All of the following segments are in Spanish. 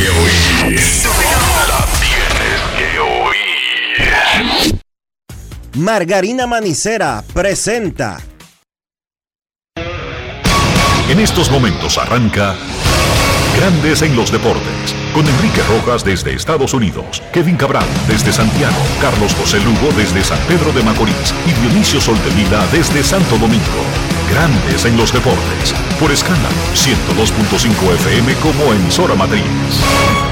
que oír. La tienes que oír. Margarina Manicera presenta. En estos momentos arranca Grandes en los Deportes. Con Enrique Rojas desde Estados Unidos, Kevin Cabral desde Santiago, Carlos José Lugo desde San Pedro de Macorís y Dionisio Soltevila desde Santo Domingo. Grandes en los Deportes. Por escala 102.5 FM como emisora matriz.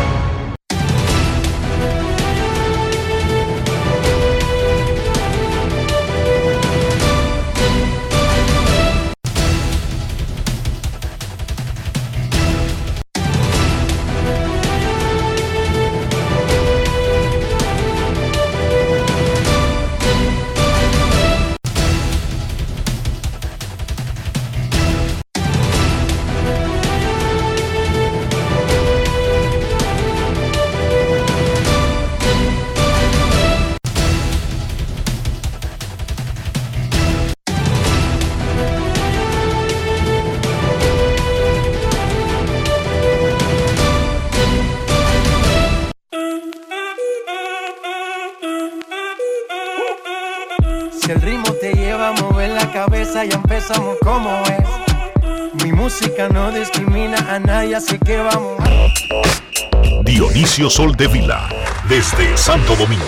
Dionisio Soltevila desde Santo Domingo.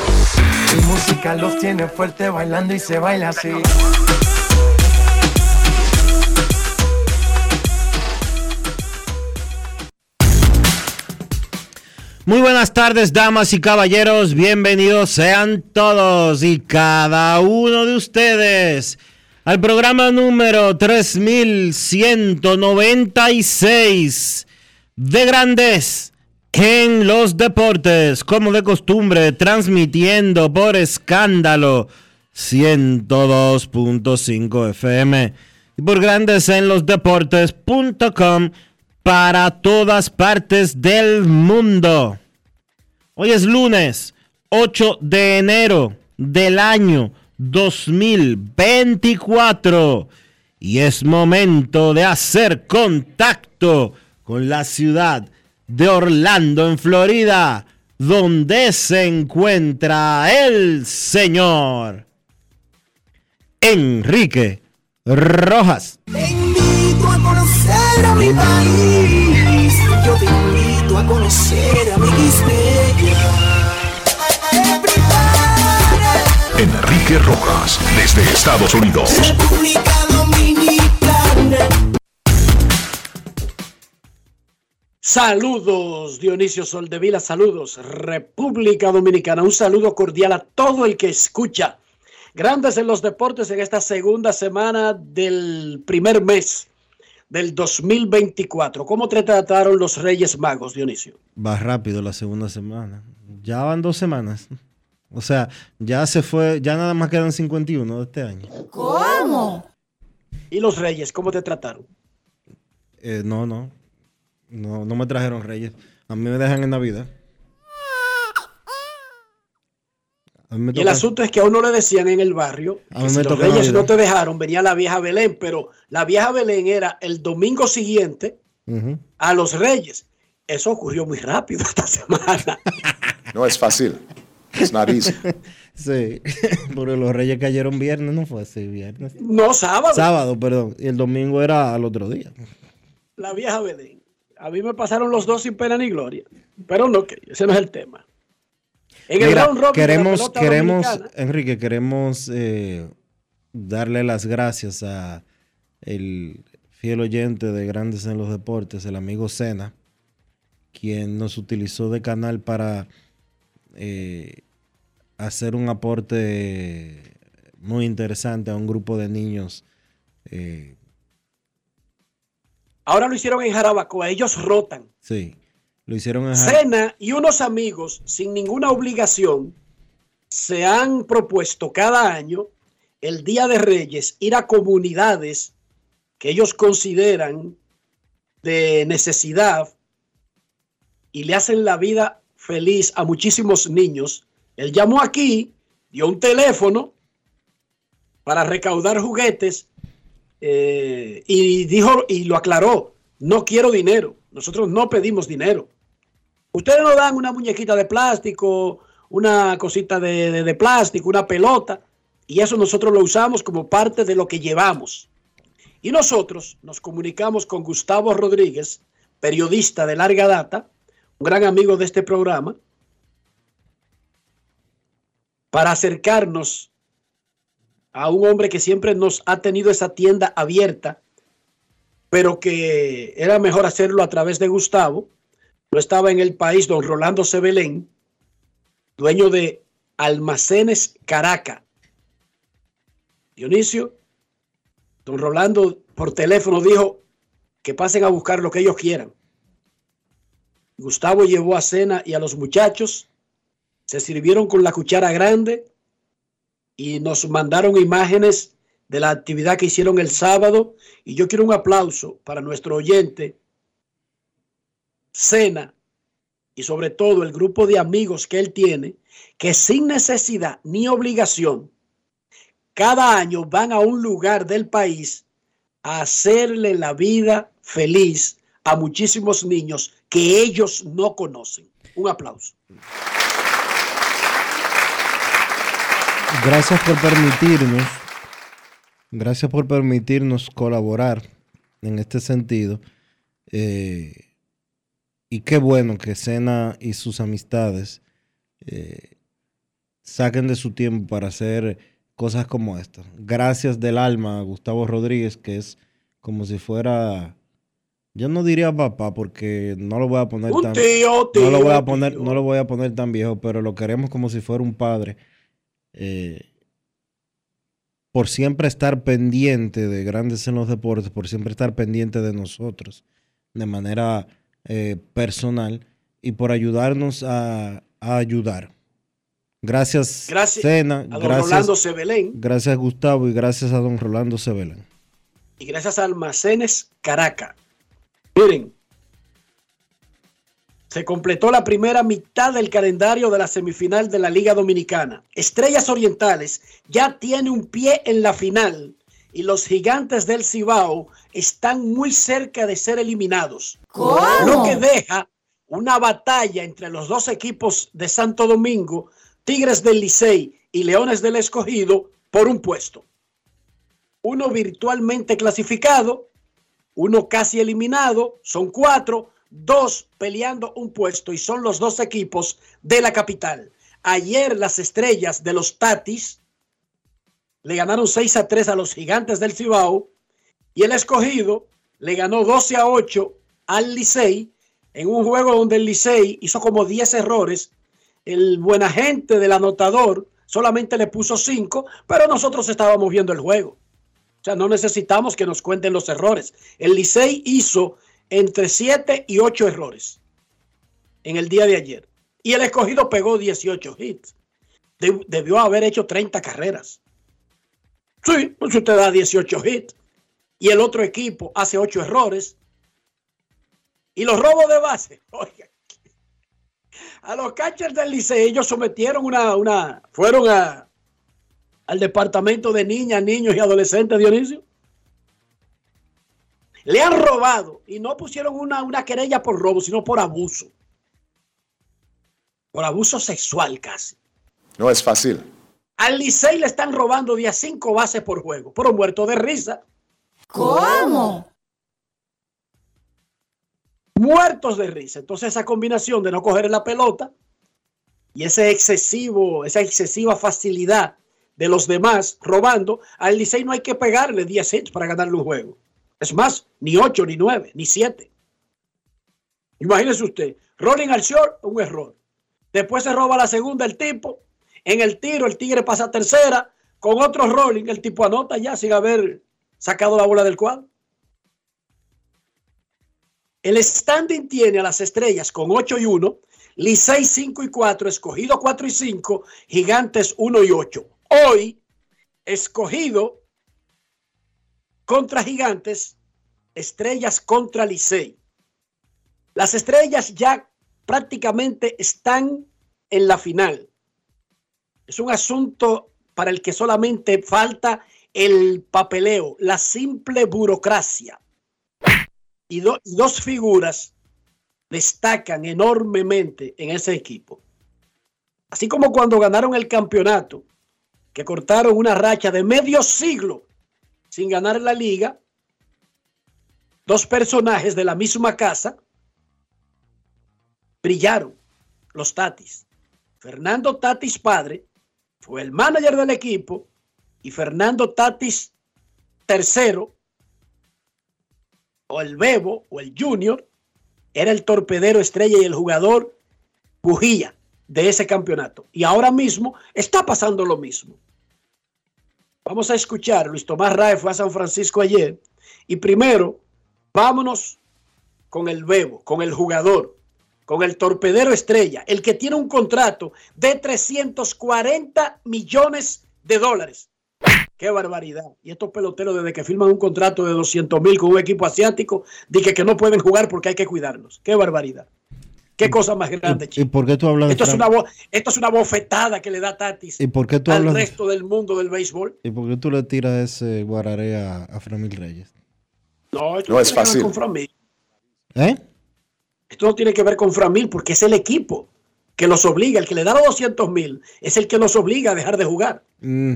Mi música los tiene fuerte bailando y se baila así. Muy buenas tardes, damas y caballeros. Bienvenidos sean todos y cada uno de ustedes al programa número 3196 de Grandes en los Deportes, como de costumbre, transmitiendo por escándalo 102.5 FM y por Grandes en los Deportes.com para todas partes del mundo. Hoy es lunes 8 de enero del año 2024 y es momento de hacer contacto con la ciudad de Orlando, en Florida, donde se encuentra el señor Enrique Rojas. Te invito a conocer a mi país. Yo te invito a conocer a mi Enrique Rojas desde Estados Unidos. República Dominicana. Saludos, Dionisio Soldevila, saludos, República Dominicana. Un saludo cordial a todo el que escucha. Grandes en los deportes en esta segunda semana del primer mes del 2024. ¿Cómo te trataron los Reyes Magos, Dionisio? Va rápido la segunda semana. Ya van dos semanas. O sea, ya se fue, ya nada más quedan 51 de este año. ¿Y los Reyes, cómo te trataron? Eh, no, no. No, no me trajeron reyes. A mí me dejan en Navidad. A mí me Y el asunto es que a uno le decían en el barrio A que mí si me los Reyes Navidad. no te dejaron, venía la vieja Belén, pero la vieja Belén era el domingo siguiente a los Reyes. Eso ocurrió muy rápido esta semana. No es fácil. Not easy. Sí, porque los reyes cayeron viernes, no fue así, viernes. No, sábado. Sábado, perdón. Y el domingo era al otro día. La vieja Belén. A mí me pasaron los dos sin pena ni gloria. Pero no, que ese no es el tema. En el Mira, robin queremos, queremos, Enrique, queremos eh, darle las gracias a el fiel oyente de Grandes en los Deportes, el amigo Sena, quien nos utilizó de canal para eh, hacer un aporte muy interesante a un grupo de niños. eh, Ahora lo hicieron en Jarabacoa. Ellos rotan. sí, lo hicieron en Ja- Cena y unos amigos, sin ninguna obligación, se han propuesto cada año, el Día de Reyes, ir a comunidades que ellos consideran de necesidad y le hacen la vida feliz a muchísimos niños. Él llamó aquí, dio un teléfono para recaudar juguetes eh, y dijo y lo aclaró, no quiero dinero, nosotros no pedimos dinero. Ustedes nos dan una muñequita de plástico, una cosita de, de- de plástico, una pelota, y eso nosotros lo usamos como parte de lo que llevamos. Y nosotros nos comunicamos con Gustavo Rodríguez, periodista de larga data, un gran amigo de este programa, para acercarnos a un hombre que siempre nos ha tenido esa tienda abierta, pero que era mejor hacerlo a través de Gustavo. No estaba en el país don Rolando Sebelén, dueño de Almacenes Caraca. Dionisio, don Rolando por teléfono dijo que pasen a buscar lo que ellos quieran. Gustavo llevó a cena y a los muchachos, se sirvieron con la cuchara grande y nos mandaron imágenes de la actividad que hicieron el sábado. Y yo quiero un aplauso para nuestro oyente, Cena, y sobre todo el grupo de amigos que él tiene, que sin necesidad ni obligación, cada año van a un lugar del país a hacerle la vida feliz a muchísimos niños que ellos no conocen. Un aplauso. Gracias por permitirnos, gracias por permitirnos colaborar en este sentido. Eh, y qué bueno que Sena y sus amistades eh, saquen de su tiempo para hacer cosas como esta. Gracias del alma a Gustavo Rodríguez, que es como si fuera, yo no diría papá, porque no lo voy a poner Un tan, tío, tío. no lo voy a poner, tío. no lo voy a poner tan viejo, pero lo queremos como si fuera un padre. Eh, por siempre estar pendiente de grandes en los deportes, por siempre estar pendiente de nosotros de manera eh, personal y por ayudarnos a, a ayudar. Gracias, Gracias Sena, a don gracias, Rolando Sebelén gracias Gustavo y gracias a don Rolando Sebelén. y gracias a Almacenes Caraca. Miren, se completó la primera mitad del calendario de la semifinal de la Liga Dominicana. Estrellas Orientales ya tiene un pie en la final y los gigantes del Cibao están muy cerca de ser eliminados. Lo que deja una batalla entre los dos equipos de Santo Domingo, Tigres del Licey y Leones del Escogido, por un puesto. Uno virtualmente clasificado, uno casi eliminado, son cuatro, dos peleando un puesto y son los dos equipos de la capital. Ayer las estrellas de los Tatis le ganaron 6 a 3 a los gigantes del Cibao y el escogido le ganó 12 a 8 al Licey en un juego donde el Licey hizo como 10 errores. El buen agente del anotador solamente le puso 5, pero nosotros estábamos viendo el juego. O sea, no necesitamos que nos cuenten los errores. El Licey hizo entre 7 y 8 errores en el día de ayer. Y el escogido pegó 18 hits. De- debió haber hecho 30 carreras. Sí, pues usted da 18 hits. Y el otro equipo hace 8 errores. Y los robos de base. Oiga. A los catchers del Licey, ellos sometieron una, una, fueron al departamento de niñas, niños y adolescentes, Dionisio. Le han robado y no pusieron una, una querella por robo, sino por abuso. Por abuso sexual casi. No es fácil. Al Licey le están robando día cinco bases por juego, pero muerto de risa. ¿Cómo? Muertos de risa. Entonces esa combinación de no coger la pelota y ese excesivo, esa excesiva facilidad de los demás robando, al Licey no hay que pegarle 10 hits para ganarle un juego. Es más, ni 8, ni 9, ni 7. Imagínese usted, rolling al short, un error. Después se roba la segunda el tipo. En el tiro, el tigre pasa a tercera. Con otro rolling, el tipo anota ya sin haber sacado la bola del cuadro. El standing tiene a las estrellas con 8 y 1, Licey 5 y 4, escogido 4 y 5, gigantes 1 y 8. Hoy, escogido contra gigantes, estrellas contra Licey. Las estrellas ya prácticamente están en la final. Es un asunto para el que solamente falta el papeleo, la simple burocracia. Y, y dos figuras destacan enormemente en ese equipo. Así como cuando ganaron el campeonato, que cortaron una racha de medio siglo sin ganar la liga, dos personajes de la misma casa brillaron, los Tatis. Fernando Tatis padre fue el manager del equipo y Fernando Tatis tercero, o el Bebo, o el Junior, era el torpedero estrella y el jugador bujía de ese campeonato. Y ahora mismo está pasando lo mismo. Vamos a escuchar, Luis Tomás Rae fue a San Francisco ayer y primero vámonos con el Bebo, con el jugador, con el torpedero estrella, el que tiene un contrato de 340 millones de dólares. Qué barbaridad. Y estos peloteros, desde que firman un contrato de 200 mil con un equipo asiático, dicen que no pueden jugar porque hay que cuidarlos. Qué barbaridad. Qué cosa más grande, ¿Y por qué tú hablas esto, es una esto es una bofetada que le da Tatis ¿Y por qué tú al hablas resto del mundo del béisbol. ¿Y por qué tú le tiras ese guararé a, a Framil Reyes? No, esto No es tiene que ver fácil. con Framil. ¿Eh? Esto no tiene que ver con Framil porque es el equipo que los obliga. El que le da los 200 mil es el que los obliga a dejar de jugar. Mm,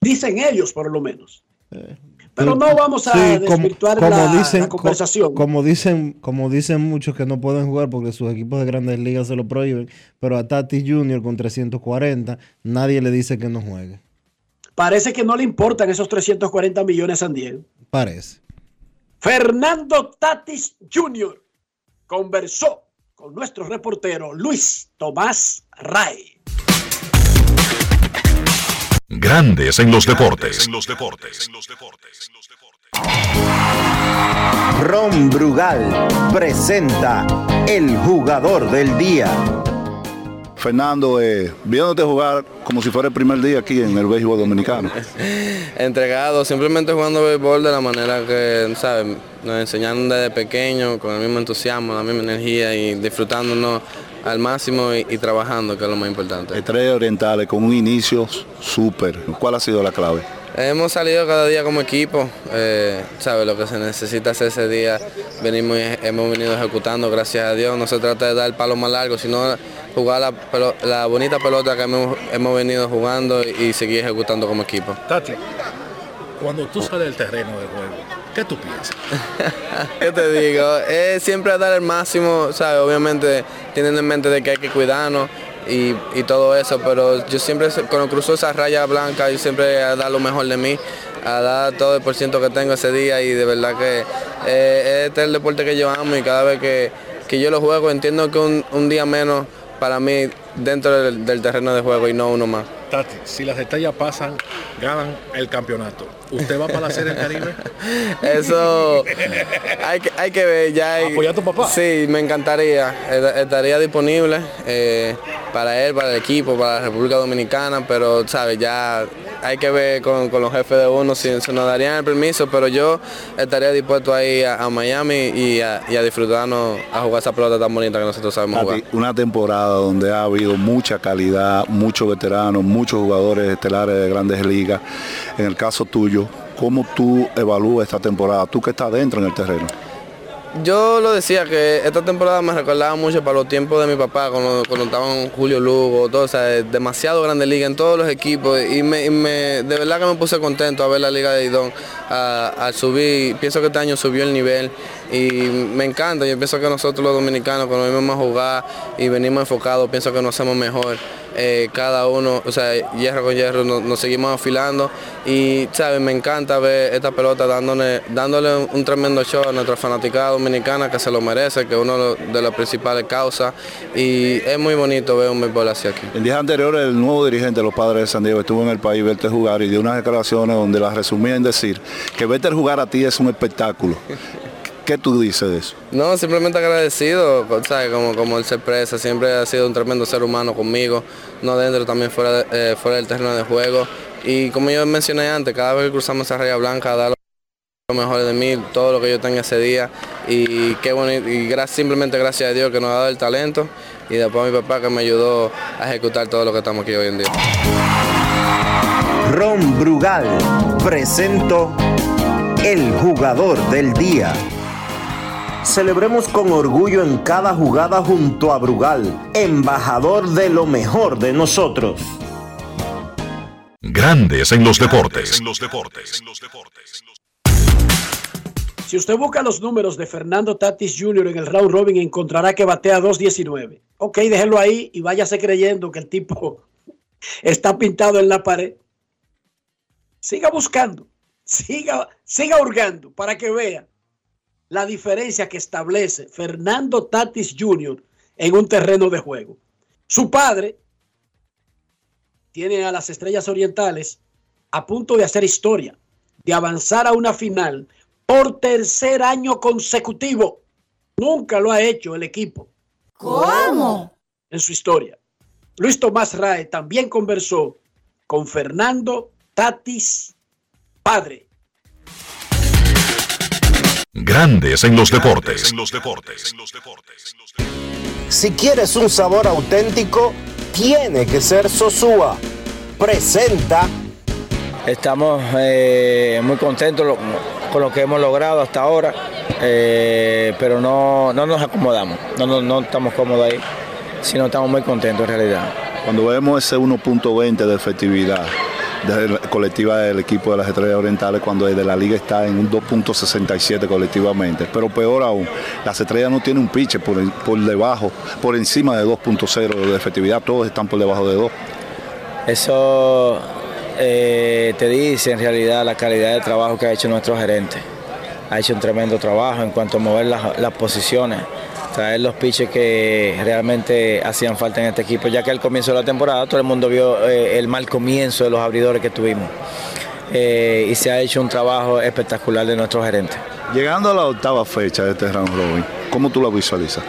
Dicen ellos, por lo menos. Eh, Pero no vamos a sí, desvirtuar como la, dicen- la conversación. co- Como dicen, como dicen muchos que no pueden jugar porque sus equipos de grandes ligas se lo prohíben, pero a Tatis Jr. con 340 nadie le dice que no juegue. Parece que no le importan esos 340 millones a San Diego. Parece. Fernando Tatis Jr. conversó con nuestro reportero Luis Tomás Ray. Grandes en los deportes. Ron Brugal presenta el jugador del día. Fernando, eh, viéndote jugar como si fuera el primer día aquí en el béisbol dominicano. entregado, simplemente jugando béisbol de la manera que, ¿sabes? Nos enseñaron desde pequeño, con el mismo entusiasmo, la misma energía y disfrutándonos al máximo y, y trabajando, que es lo más importante. Estrellas orientales con un inicio súper. ¿Cuál ha sido la clave? Hemos salido cada día como equipo, eh, ¿sabes? Lo que se necesita hacer ese día, venimos y hemos venido ejecutando, gracias a Dios. No se trata de dar el palo más largo, sino jugar la, la bonita pelota que hemos, hemos venido jugando y seguir ejecutando como equipo. Tati, cuando tú sales del terreno de juego, ¿qué tú piensas? ¿Qué te digo? Es siempre dar el máximo, ¿sabes? Obviamente teniendo en mente de que hay que cuidarnos y, y todo eso, pero yo siempre cuando cruzo esa raya blanca, yo siempre a dar lo mejor de mí, a dar todo el por ciento que tengo ese día y de verdad que eh, este es el deporte que yo amo y cada vez que, que yo lo juego entiendo que un, un día menos para mí dentro del, del terreno de juego y no uno más. Tati, si las estrellas pasan, ganan el campeonato. ¿Usted va para la Serie del Caribe? Eso hay que, hay que ver ya. hay- ¿Apoyar a tu papá? Sí, me encantaría. Est- Estaría disponible eh, para él, para el equipo, para la República Dominicana, pero sabes, ya hay que ver con, con los jefes de uno si se nos darían el permiso, pero yo estaría dispuesto ahí a, a Miami y a, y a disfrutarnos a jugar esa pelota tan bonita que nosotros sabemos jugar. una temporada donde ha habido mucha calidad, muchos veteranos, muchos jugadores estelares de grandes ligas. En el caso tuyo, ¿cómo tú evalúas esta temporada? Tú que estás dentro en el terreno. Yo lo decía que esta temporada me recordaba mucho para los tiempos de mi papá, cuando, cuando estaban Julio Lugo, todo, o sea, demasiado grande liga en todos los equipos y, me, de verdad que me puse contento a ver la liga de Idón al subir, pienso que este año subió el nivel y me encanta, yo pienso que nosotros los dominicanos cuando venimos a jugar y venimos enfocados, pienso que nos hacemos mejor. eh, cada uno, o sea, hierro con hierro, nos, nos seguimos afilando y, ¿sabes? Me encanta ver esta pelota dándole, dándole un, un tremendo show a nuestra fanaticada dominicana que se lo merece, que es una de las principales causas y es muy bonito ver un béisbol así aquí. En días anteriores, el nuevo dirigente de los padres de San Diego estuvo en el país, verte jugar y dio unas declaraciones donde las resumía en decir que verte jugar a ti es un espectáculo. ¿Qué tú dices de eso? No, simplemente agradecido, ¿sabes? Como, como él se expresa, siempre ha sido un tremendo ser humano conmigo, no dentro, también fuera, de- eh, fuera del terreno de juego. Y como yo mencioné antes, cada vez que cruzamos esa raya blanca, da lo mejor de mí, todo lo que yo tenga ese día. Y qué bonito, y gra- simplemente gracias a Dios que nos ha dado el talento y después a mi papá que me ayudó a ejecutar todo lo que estamos aquí hoy en día. Ron Brugal presento el jugador del día. Celebremos con orgullo en cada jugada junto a Brugal, embajador de lo mejor de nosotros. Grandes en los deportes. Si usted busca los números de Fernando Tatis Jr. en el round robin, encontrará que batea 2.19. Ok, déjelo ahí y váyase creyendo que el tipo está pintado en la pared. Siga buscando, siga, siga hurgando para que vea la diferencia que establece Fernando Tatis Jr. en un terreno de juego. Su padre tiene a las Estrellas Orientales a punto de hacer historia, de avanzar a una final por tercer año consecutivo. Nunca lo ha hecho el equipo. ¿Cómo? En su historia. Luis Tomás Rae también conversó con Fernando Tatis, padre. Grandes en los deportes. Si quieres un sabor auténtico, tiene que ser Sosúa. Presenta. Estamos eh, muy contentos con lo que hemos logrado hasta ahora, eh, pero no, no nos acomodamos, no, no, no estamos cómodos ahí, sino estamos muy contentos en realidad. Cuando vemos ese 1.20 de efectividad de la colectiva del equipo de las Estrellas Orientales, cuando desde la liga está en un 2.67 colectivamente, pero peor aún, las Estrellas no tienen un pitcher por, por debajo, por encima de 2.0 de efectividad, todos están por debajo de 2. Eso eh, te dice en realidad la calidad de trabajo que ha hecho nuestro gerente. Ha hecho un tremendo trabajo en cuanto a mover las, las posiciones, traer los pitches que realmente hacían falta en este equipo, ya que al comienzo de la temporada todo el mundo vio eh, el mal comienzo de los abridores que tuvimos. Eh, y se ha hecho un trabajo espectacular de nuestro gerente. Llegando a la octava fecha de este round robin, ¿cómo tú la visualizas?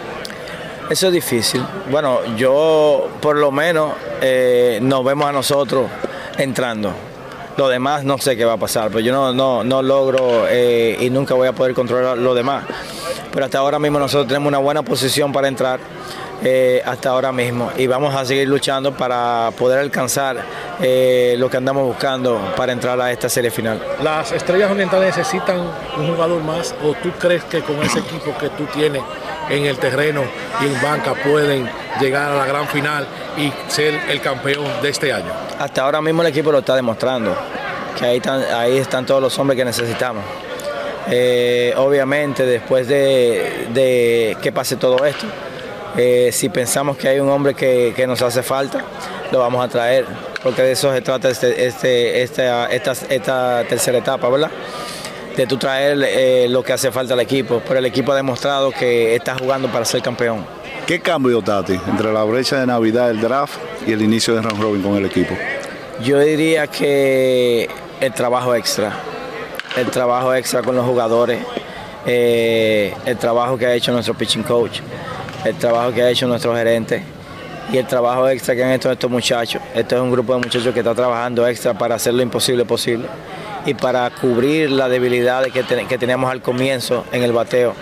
Eso es difícil. Bueno, yo por lo menos eh, nos vemos a nosotros entrando. Lo demás no sé qué va a pasar, pero yo no, no, no logro eh, y nunca voy a poder controlar lo demás. Pero hasta ahora mismo nosotros tenemos una buena posición para entrar, eh, hasta ahora mismo, y vamos a seguir luchando para poder alcanzar eh, lo que andamos buscando para entrar a esta serie final. ¿Las estrellas orientales necesitan un jugador más o tú crees que con ese equipo que tú tienes en el terreno y en banca pueden llegar a la gran final y ser el campeón de este año? Hasta ahora mismo el equipo lo está demostrando, que ahí están, todos los hombres que necesitamos. Eh, obviamente después de, de que pase todo esto, eh, si pensamos que hay un hombre que, nos hace falta, lo vamos a traer, porque de eso se trata este, este, esta, tercera etapa, ¿verdad? De tú traer eh, lo que hace falta al equipo, pero el equipo ha demostrado que está jugando para ser campeón. ¿Qué cambio, Tati, entre la brecha de Navidad, el draft y el inicio del round robin con el equipo? Yo diría que el trabajo extra, el trabajo extra con los jugadores, eh, el trabajo que ha hecho nuestro pitching coach, el trabajo que ha hecho nuestro gerente y el trabajo extra que han hecho estos muchachos. Esto es un grupo de muchachos que está trabajando extra para hacer lo imposible posible y para cubrir la debilidad que, ten- que teníamos al comienzo en el bateo,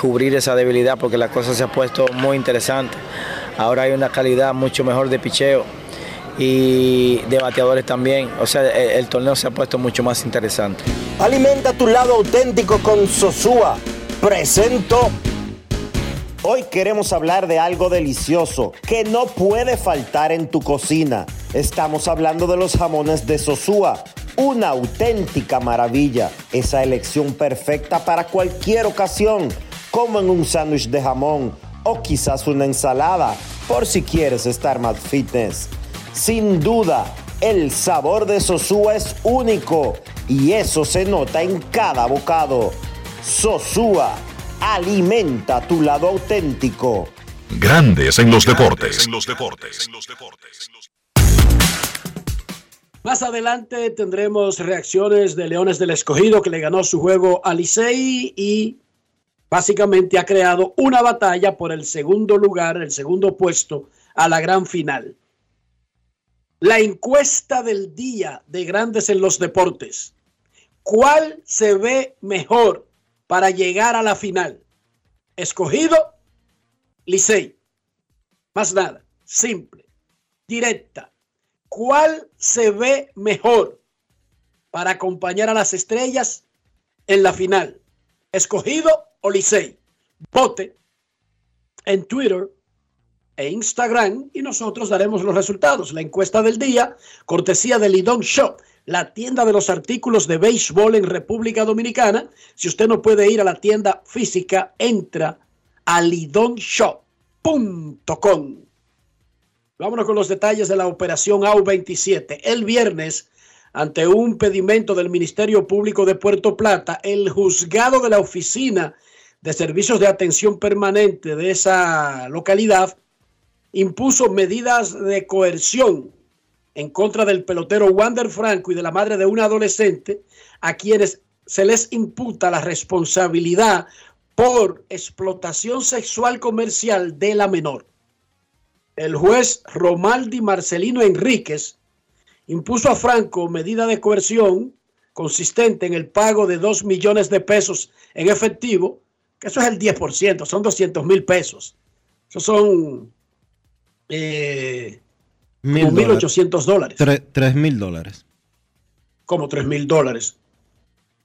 cubrir esa debilidad porque la cosa se ha puesto muy interesante. Ahora hay una calidad mucho mejor de picheo y de bateadores también. O sea, el, el torneo se ha puesto mucho más interesante. Alimenta tu lado auténtico con Sosúa. Presento. Hoy queremos hablar de algo delicioso que no puede faltar en tu cocina. Estamos hablando de los jamones de Sosúa. Una auténtica maravilla. Esa elección perfecta para cualquier ocasión, como en un sándwich de jamón o quizás una ensalada, por si quieres estar más fitness. Sin duda, el sabor de Sosúa es único y eso se nota en cada bocado. Sosúa, alimenta tu lado auténtico. Grandes en los deportes. Más adelante tendremos reacciones de Leones del Escogido que le ganó su juego a Licey y básicamente ha creado una batalla por el segundo lugar, el segundo puesto a la gran final. La encuesta del día de Grandes en los Deportes. ¿Cuál se ve mejor para llegar a la final? ¿Escogido? Licey. Más nada. Simple. Directa. ¿Cuál se ve mejor para acompañar a las estrellas en la final? ¿Escogido o Licey? vote en Twitter e Instagram y nosotros daremos los resultados. La encuesta del día, cortesía de Lidon Shop, la tienda de los artículos de béisbol en República Dominicana. Si usted no puede ir a la tienda física, entra a lidonshop.com. Vámonos con los detalles de la operación AU-27. El viernes, ante un pedimento del Ministerio Público de Puerto Plata, el juzgado de la Oficina de Servicios de Atención Permanente de esa localidad impuso medidas de coerción en contra del pelotero Wander Franco y de la madre de un adolescente a quienes se les imputa la responsabilidad por explotación sexual comercial de la menor el juez Romaldi Marcelino Enríquez impuso a Franco medida de coerción consistente en el pago de 2 millones de pesos en efectivo, que eso es el 10%, son 200 mil pesos. Eso son eh, 1.800 dólares. 3 mil dólares. ¿Cómo 3 mil dólares?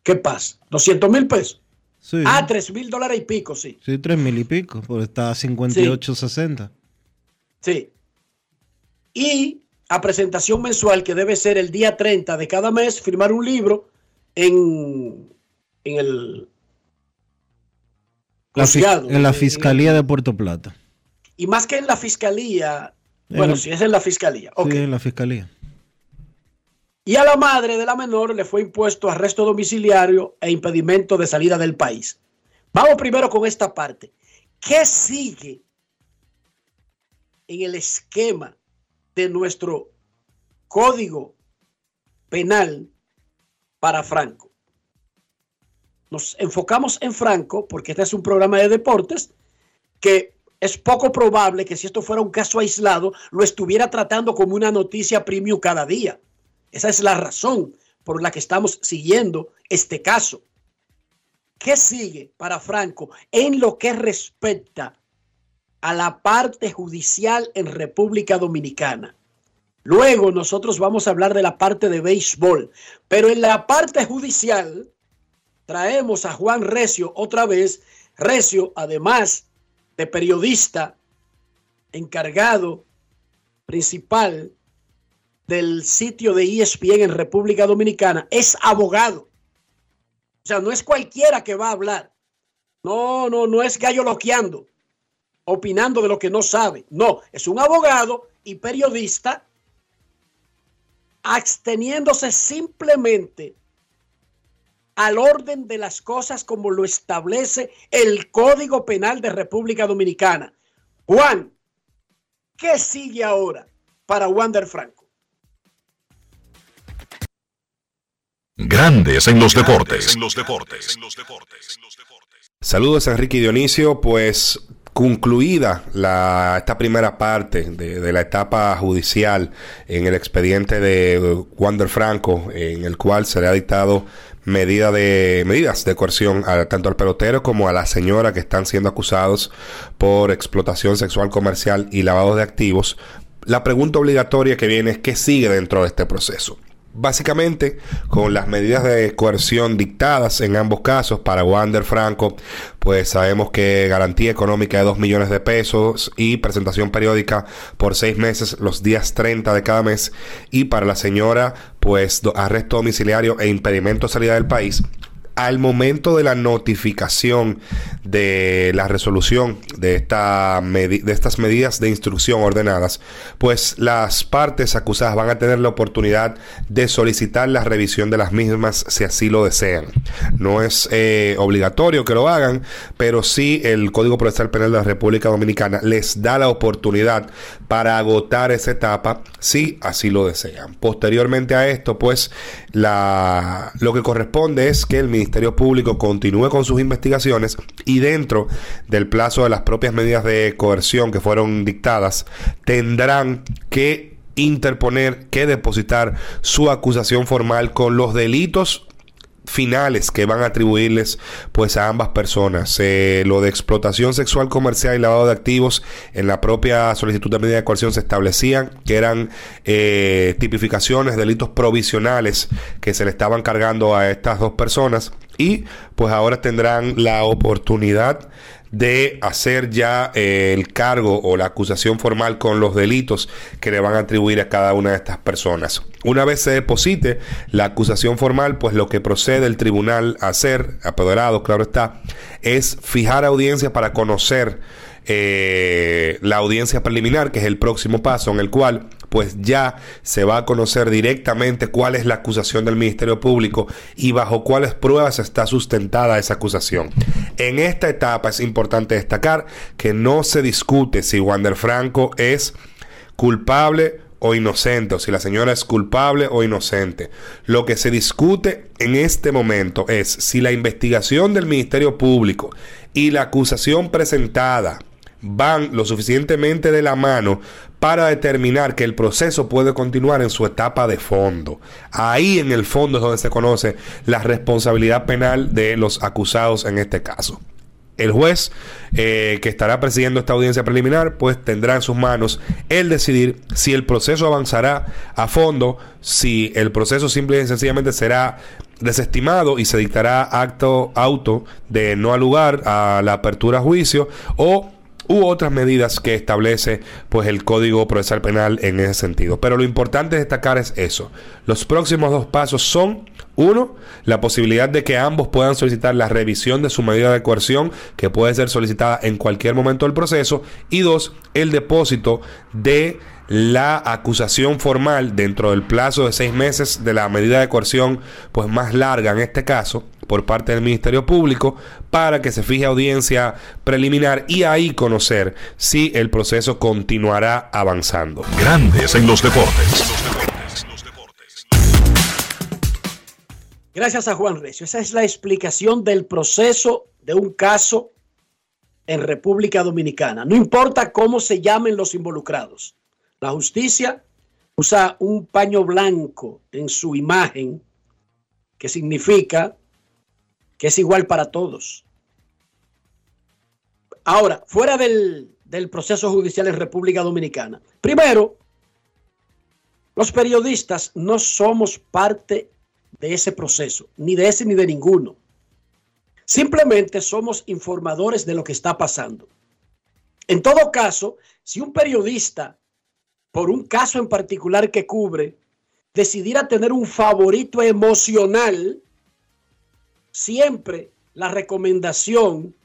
¿Qué pasa? ¿200 mil pesos? Sí. Ah, 3 mil dólares y pico, sí. Sí, 3 mil y pico, porque está a 58.60. Sí. Y a presentación mensual, que debe ser el día 30 de cada mes, firmar un libro en, en el. La en la en- Fiscalía de Puerto Plata. Y más que en la fiscalía. Bueno, En- si es en la fiscalía. ok. Sí, en la Fiscalía. Y a la madre de la menor le fue impuesto arresto domiciliario e impedimento de salida del país. Vamos primero con esta parte. ¿Qué sigue en el esquema de nuestro código penal para Franco? Nos enfocamos en Franco porque este es un programa de deportes que es poco probable que si esto fuera un caso aislado lo estuviera tratando como una noticia premium cada día. Esa es la razón por la que estamos siguiendo este caso. ¿Qué sigue para Franco en lo que respecta a la parte judicial en República Dominicana? Luego nosotros vamos a hablar de la parte de béisbol, pero en la parte judicial traemos a Juan Recio otra vez. Recio, además de periodista encargado principal del sitio de ESPN en República Dominicana, es abogado. O sea, no es cualquiera que va a hablar. No, no, no es gallo loqueando, opinando de lo que no sabe. No, es un abogado y periodista absteniéndose simplemente al orden de las cosas como lo establece el Código Penal de República Dominicana. Juan, ¿qué sigue ahora para Wander Franco? Grandes en los deportes. Saludos Enrique y Dionisio, pues concluida la, esta primera parte de, de la etapa judicial en el expediente de Wander Franco, en el cual se le ha dictado medida de, medidas de coerción tanto al pelotero como a la señora que están siendo acusados por explotación sexual comercial y lavado de activos. La pregunta obligatoria que viene es qué sigue dentro de este proceso. Básicamente, con las medidas de coerción dictadas en ambos casos para Wander Franco, pues sabemos que garantía económica de 2 millones de pesos y presentación periódica por 6 meses los días 30 de cada mes. Y para la señora, pues arresto domiciliario e impedimento de salida del país. Al momento de la notificación de la resolución de, esta de estas medidas de instrucción ordenadas, pues las partes acusadas van a tener la oportunidad de solicitar la revisión de las mismas si así lo desean. No es eh, obligatorio que lo hagan, pero sí el Código Procesal Penal de la República Dominicana les da la oportunidad para agotar esa etapa si así lo desean. Posteriormente a esto, pues lo que corresponde es que el Ministerio Público continúe con sus investigaciones y dentro del plazo de las propias medidas de coerción que fueron dictadas, tendrán que interponer, que depositar su acusación formal con los delitos finales que van a atribuirles pues a ambas personas. Eh, lo de explotación sexual comercial y lavado de activos en la propia solicitud de medida de coerción se establecían que eran eh, tipificaciones delitos provisionales que se le estaban cargando a estas dos personas y pues ahora tendrán la oportunidad de hacer ya eh, el cargo o la acusación formal con los delitos que le van a atribuir a cada una de estas personas. Una vez se deposite la acusación formal, pues lo que procede el tribunal a hacer, apoderado, claro está, es fijar audiencia para conocer eh, la audiencia preliminar, que es el próximo paso en el cual pues ya se va a conocer directamente cuál es la acusación del Ministerio Público y bajo cuáles pruebas está sustentada esa acusación. En esta etapa es importante destacar que no se discute si Wander Franco es culpable o inocente, o si la señora es culpable o inocente. Lo que se discute en este momento es si la investigación del Ministerio Público y la acusación presentada van lo suficientemente de la mano para determinar que el proceso puede continuar en su etapa de fondo. Ahí en el fondo es donde se conoce la responsabilidad penal de los acusados en este caso. El juez eh, que estará presidiendo esta audiencia preliminar, pues tendrá en sus manos el decidir si el proceso avanzará a fondo, si el proceso simple y sencillamente será desestimado y se dictará acto auto de no lugar a la apertura a juicio o u otras medidas que establece pues el Código Procesal Penal en ese sentido. Pero lo importante destacar es eso. Los próximos dos pasos son uno, la posibilidad de que ambos puedan solicitar la revisión de su medida de coerción, que puede ser solicitada en cualquier momento del proceso. Y dos, el depósito de la acusación formal dentro del plazo de seis meses de la medida de coerción, pues más larga en este caso, por parte del Ministerio Público, para que se fije audiencia preliminar y ahí conocer si el proceso continuará avanzando. Grandes en los deportes. Gracias a Juan Recio. Esa es la explicación del proceso de un caso en República Dominicana. No importa cómo se llamen los involucrados. La justicia usa un paño blanco en su imagen, que significa que es igual para todos. Ahora, fuera del, del proceso judicial en República Dominicana. Primero, los periodistas no somos parte de ese proceso, ni de ese ni de ninguno. Simplemente somos informadores de lo que está pasando. En todo caso, si un periodista por un caso en particular que cubre, decidiera tener un favorito emocional, siempre la recomendación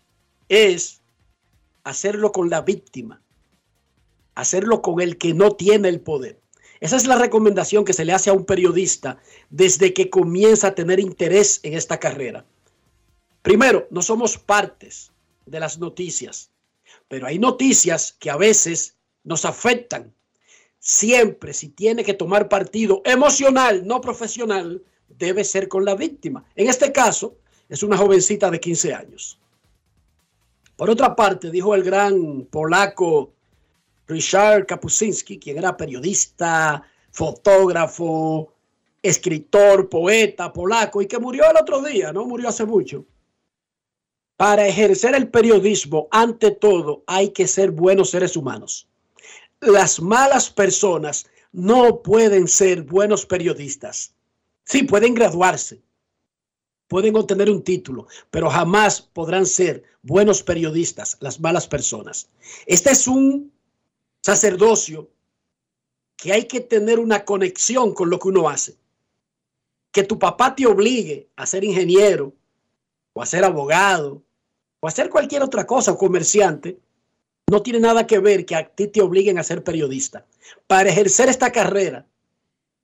es hacerlo con la víctima, hacerlo con el que no tiene el poder. Esa es la recomendación que se le hace a un periodista desde que comienza a tener interés en esta carrera. Primero, no somos partes de las noticias, pero hay noticias que a veces nos afectan siempre si tiene que tomar partido emocional, no profesional, debe ser con la víctima. En este caso, es una jovencita de 15 años. Por otra parte, dijo el gran polaco Richard Kapuscinski, quien era periodista, fotógrafo, escritor, poeta polaco y que murió el otro día, no murió hace mucho. Para ejercer el periodismo, ante todo, hay que ser buenos seres humanos las malas personas no pueden ser buenos periodistas. Sí, pueden graduarse, pueden obtener un título, pero jamás podrán ser buenos periodistas las malas personas. Este es un sacerdocio que hay que tener una conexión con lo que uno hace. Que tu papá te obligue a ser ingeniero o a ser abogado o a hacer cualquier otra cosa o comerciante no tiene nada que ver que a ti te obliguen a ser periodista. Para ejercer esta carrera,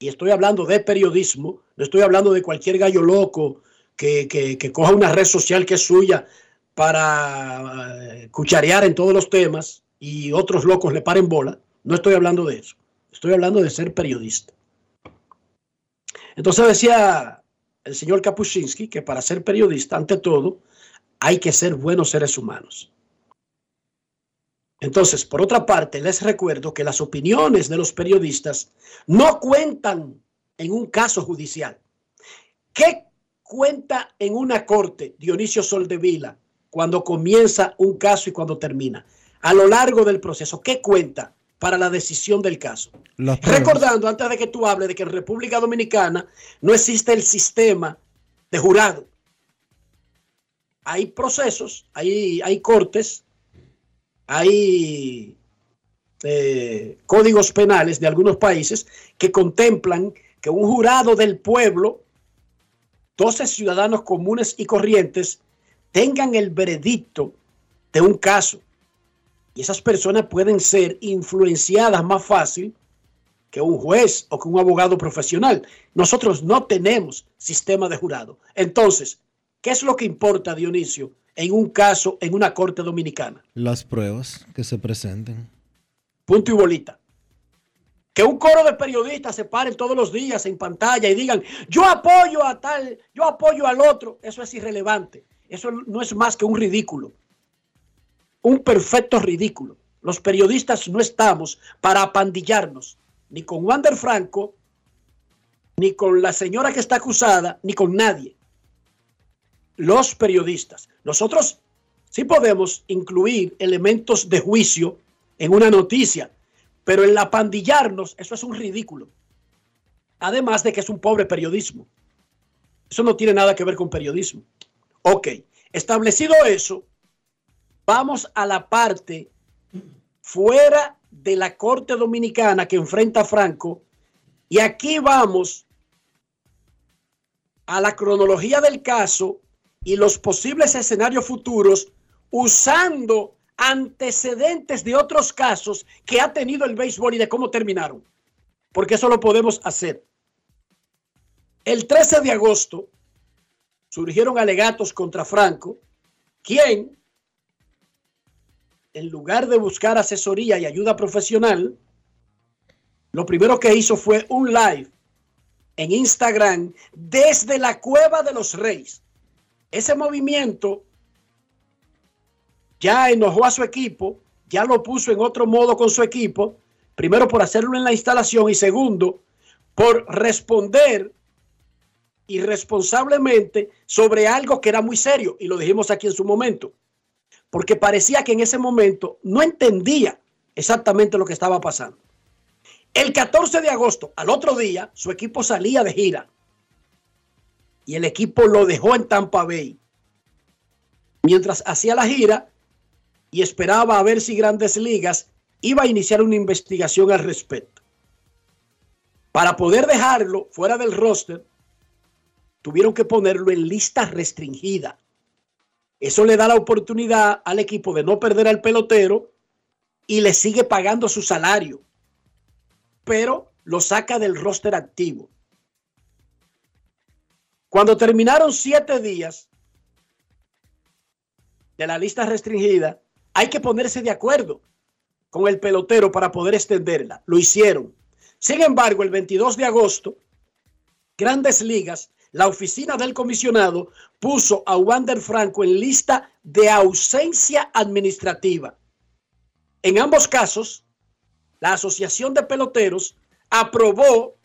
y estoy hablando de periodismo, no estoy hablando de cualquier gallo loco que, que coja una red social que es suya para eh, cucharear en todos los temas y otros locos le paren bola. No estoy hablando de eso. Estoy hablando de ser periodista. Entonces decía el señor Kapuscinski que para ser periodista, ante todo, hay que ser buenos seres humanos. Entonces, por otra parte, les recuerdo que las opiniones de los periodistas no cuentan en un caso judicial. ¿Qué cuenta en una corte Dionisio Soldevila cuando comienza un caso y cuando termina? A lo largo del proceso, ¿qué cuenta para la decisión del caso? Recordando, antes de que tú hables, de que en República Dominicana no existe el sistema de jurado. hay procesos, hay, hay cortes, hay eh, códigos penales de algunos países que contemplan que un jurado del pueblo, 12 ciudadanos comunes y corrientes, tengan el veredicto de un caso. Y esas personas pueden ser influenciadas más fácil que un juez o que un abogado profesional. Nosotros no tenemos sistema de jurado. Entonces, ¿qué es lo que importa, Dionisio, en un caso en una corte dominicana? Las pruebas que se presenten. Punto y bolita. Que un coro de periodistas se paren todos los días en pantalla y digan, yo apoyo a tal, yo apoyo al otro, eso es irrelevante. Eso no es más que un ridículo. Un perfecto ridículo. Los periodistas no estamos para apandillarnos, ni con Wander Franco, ni con la señora que está acusada, ni con nadie. Los periodistas. Nosotros sí podemos incluir elementos de juicio en una noticia, pero el apandillarnos, eso es un ridículo. Además de que es un pobre periodismo. Eso no tiene nada que ver con periodismo. Ok, establecido eso, vamos a la parte fuera de la Corte Dominicana que enfrenta a Franco. Y aquí vamos a la cronología del caso y los posibles escenarios futuros usando antecedentes de otros casos que ha tenido el béisbol y de cómo terminaron. Porque eso lo podemos hacer. El 13 de agosto surgieron alegatos contra Franco, quien, en lugar de buscar asesoría y ayuda profesional, lo primero que hizo fue un live en Instagram desde la cueva de los reyes. Ese movimiento ya enojó a su equipo, ya lo puso en otro modo con su equipo, primero por hacerlo en la instalación y segundo por responder irresponsablemente sobre algo que era muy serio y lo dijimos aquí en su momento, porque parecía que en ese momento no entendía exactamente lo que estaba pasando. El 14 de agosto, al otro día, su equipo salía de gira y el equipo lo dejó en Tampa Bay. Mientras hacía la gira, y esperaba a ver si Grandes Ligas iba a iniciar una investigación al respecto. Para poder dejarlo fuera del roster, tuvieron que ponerlo en lista restringida. Eso le da la oportunidad al equipo de no perder al pelotero y le sigue pagando su salario, pero lo saca del roster activo. Cuando terminaron siete días de la lista restringida, hay que ponerse de acuerdo con el pelotero para poder extenderla. Lo hicieron. Sin embargo, el 22 de agosto, Grandes Ligas, la oficina del comisionado puso a Wander Franco en lista de ausencia administrativa. En ambos casos, la Asociación de Peloteros aprobó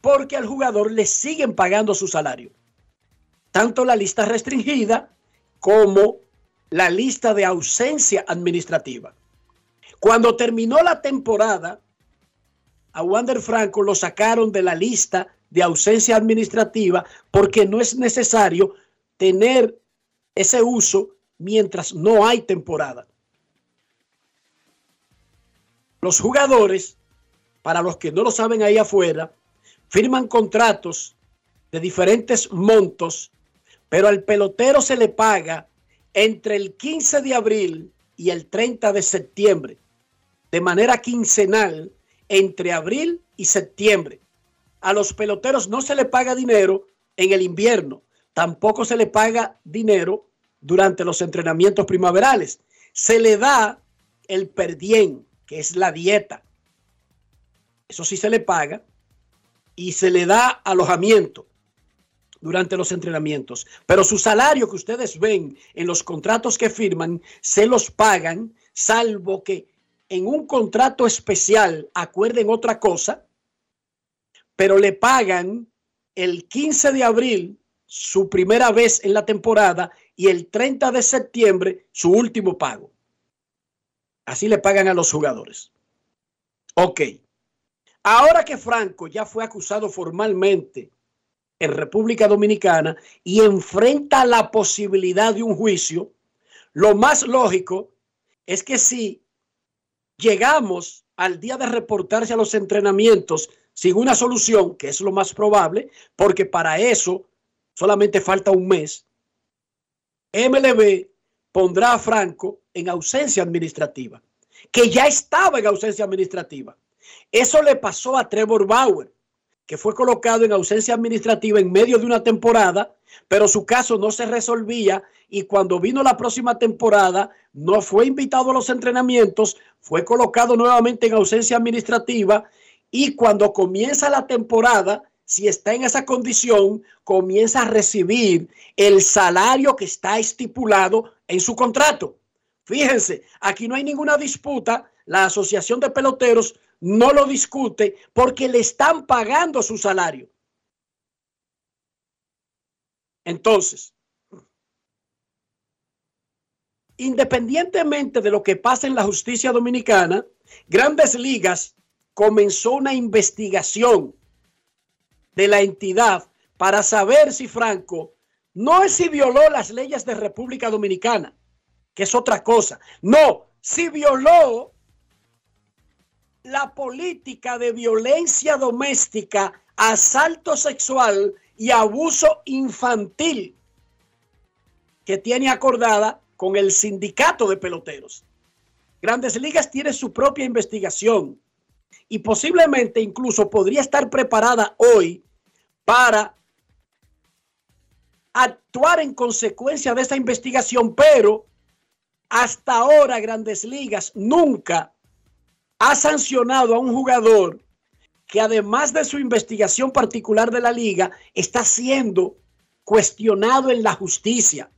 porque al jugador le siguen pagando su salario. Tanto la lista restringida como la lista de ausencia administrativa. Cuando terminó la temporada, a Wander Franco lo sacaron de la lista de ausencia administrativa porque no es necesario tener ese uso mientras no hay temporada. Los jugadores, para los que no lo saben ahí afuera, firman contratos de diferentes montos, pero al pelotero se le paga entre el 15 de abril y el 30 de septiembre, de manera quincenal, entre abril y septiembre. A los peloteros no se le paga dinero en el invierno, tampoco se le paga dinero durante los entrenamientos primaverales. Se le da el perdien, que es la dieta. Eso sí se le paga. Y se le da alojamiento durante los entrenamientos. Pero su salario que ustedes ven en los contratos que firman, se los pagan, salvo que en un contrato especial acuerden otra cosa, pero le pagan el 15 de abril su primera vez en la temporada y el 30 de septiembre su último pago. Así le pagan a los jugadores. Ok. Ahora que Franco ya fue acusado formalmente en República Dominicana y enfrenta la posibilidad de un juicio, lo más lógico es que si llegamos al día de reportarse a los entrenamientos sin una solución, que es lo más probable, porque para eso solamente falta un mes, MLB pondrá a Franco en ausencia administrativa, que ya estaba en ausencia administrativa. Eso le pasó a Trevor Bauer, que fue colocado en ausencia administrativa en medio de una temporada, pero su caso no se resolvía y cuando vino la próxima temporada no fue invitado a los entrenamientos, fue colocado nuevamente en ausencia administrativa y cuando comienza la temporada, si está en esa condición, comienza a recibir el salario que está estipulado en su contrato. Fíjense, aquí no hay ninguna disputa, la Asociación de Peloteros no lo discute porque le están pagando su salario. Entonces, independientemente de lo que pasa en la justicia dominicana, Grandes Ligas comenzó una investigación de la entidad para saber si Franco no es si violó las leyes de República Dominicana, que es otra cosa. No, si violó la política de violencia doméstica, asalto sexual y abuso infantil que tiene acordada con el sindicato de peloteros. Grandes Ligas tiene su propia investigación y posiblemente incluso podría estar preparada hoy para actuar en consecuencia de esa investigación, pero hasta ahora Grandes Ligas nunca ha sancionado a un jugador que además de su investigación particular de la liga, está siendo cuestionado en la justicia.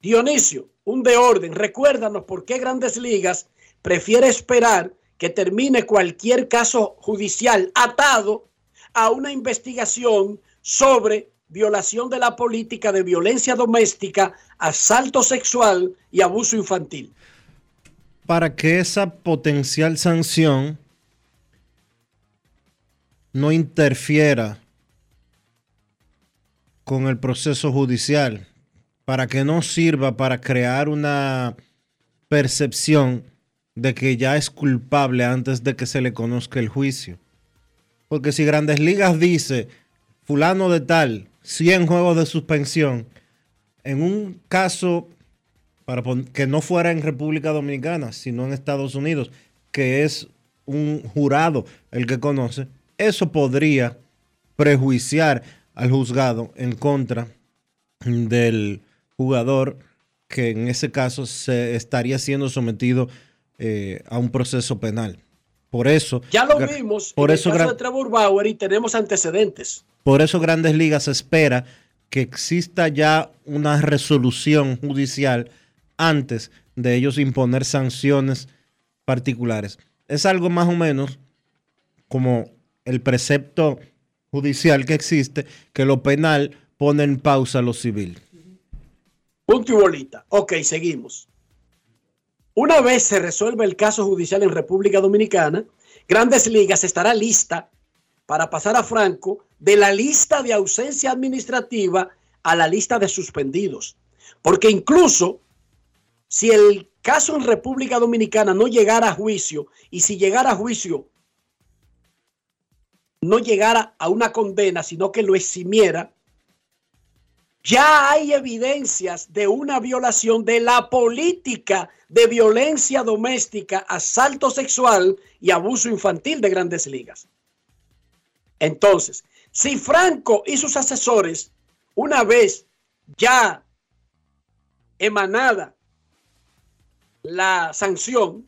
Dionisio, un de orden, recuérdanos por qué Grandes Ligas prefiere esperar que termine cualquier caso judicial atado a una investigación sobre violación de la política de violencia doméstica, asalto sexual y abuso infantil para que esa potencial sanción no interfiera con el proceso judicial, para que no sirva para crear una percepción de que ya es culpable antes de que se le conozca el juicio. Porque si Grandes Ligas dice, fulano de tal, 100 juegos de suspensión, en un caso para que no fuera en República Dominicana, sino en Estados Unidos, que es un jurado el que conoce, eso podría prejuiciar al juzgado en contra del jugador que en ese caso se estaría siendo sometido eh, a un proceso penal. Por eso. Ya lo vimos por en eso, el caso de Trevor Bauer y tenemos antecedentes. Por eso Grandes Ligas espera que exista ya una resolución judicial antes de ellos imponer sanciones particulares. Es algo más o menos como el precepto judicial que existe, que lo penal pone en pausa lo civil. Punto y bolita. Ok, seguimos. Una vez se resuelve el caso judicial en República Dominicana, Grandes Ligas estará lista para pasar a Franco de la lista de ausencia administrativa a la lista de suspendidos. Porque incluso si el caso en República Dominicana no llegara a juicio y si llegara a juicio no llegara a una condena, sino que lo eximiera, ya hay evidencias de una violación de la política de violencia doméstica, asalto sexual y abuso infantil de grandes ligas. Entonces, si Franco y sus asesores, una vez ya emanada la sanción,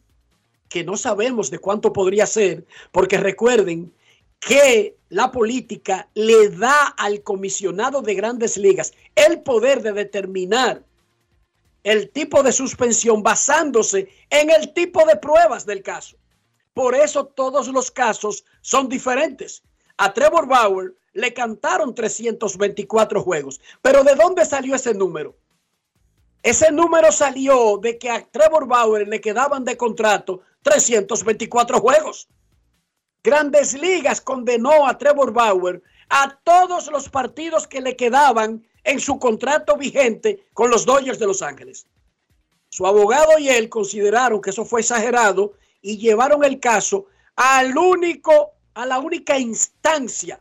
que no sabemos de cuánto podría ser, porque recuerden que la política le da al comisionado de grandes ligas el poder de determinar el tipo de suspensión basándose en el tipo de pruebas del caso. Por eso todos los casos son diferentes. A Trevor Bauer le cantaron 324 juegos, pero ¿de dónde salió ese número? Ese número salió de que a Trevor Bauer le quedaban de contrato 324 juegos. Grandes Ligas condenó a Trevor Bauer a todos los partidos que le quedaban en su contrato vigente con los Dodgers de Los Ángeles. Su abogado y él consideraron que eso fue exagerado y llevaron el caso al único, a la única instancia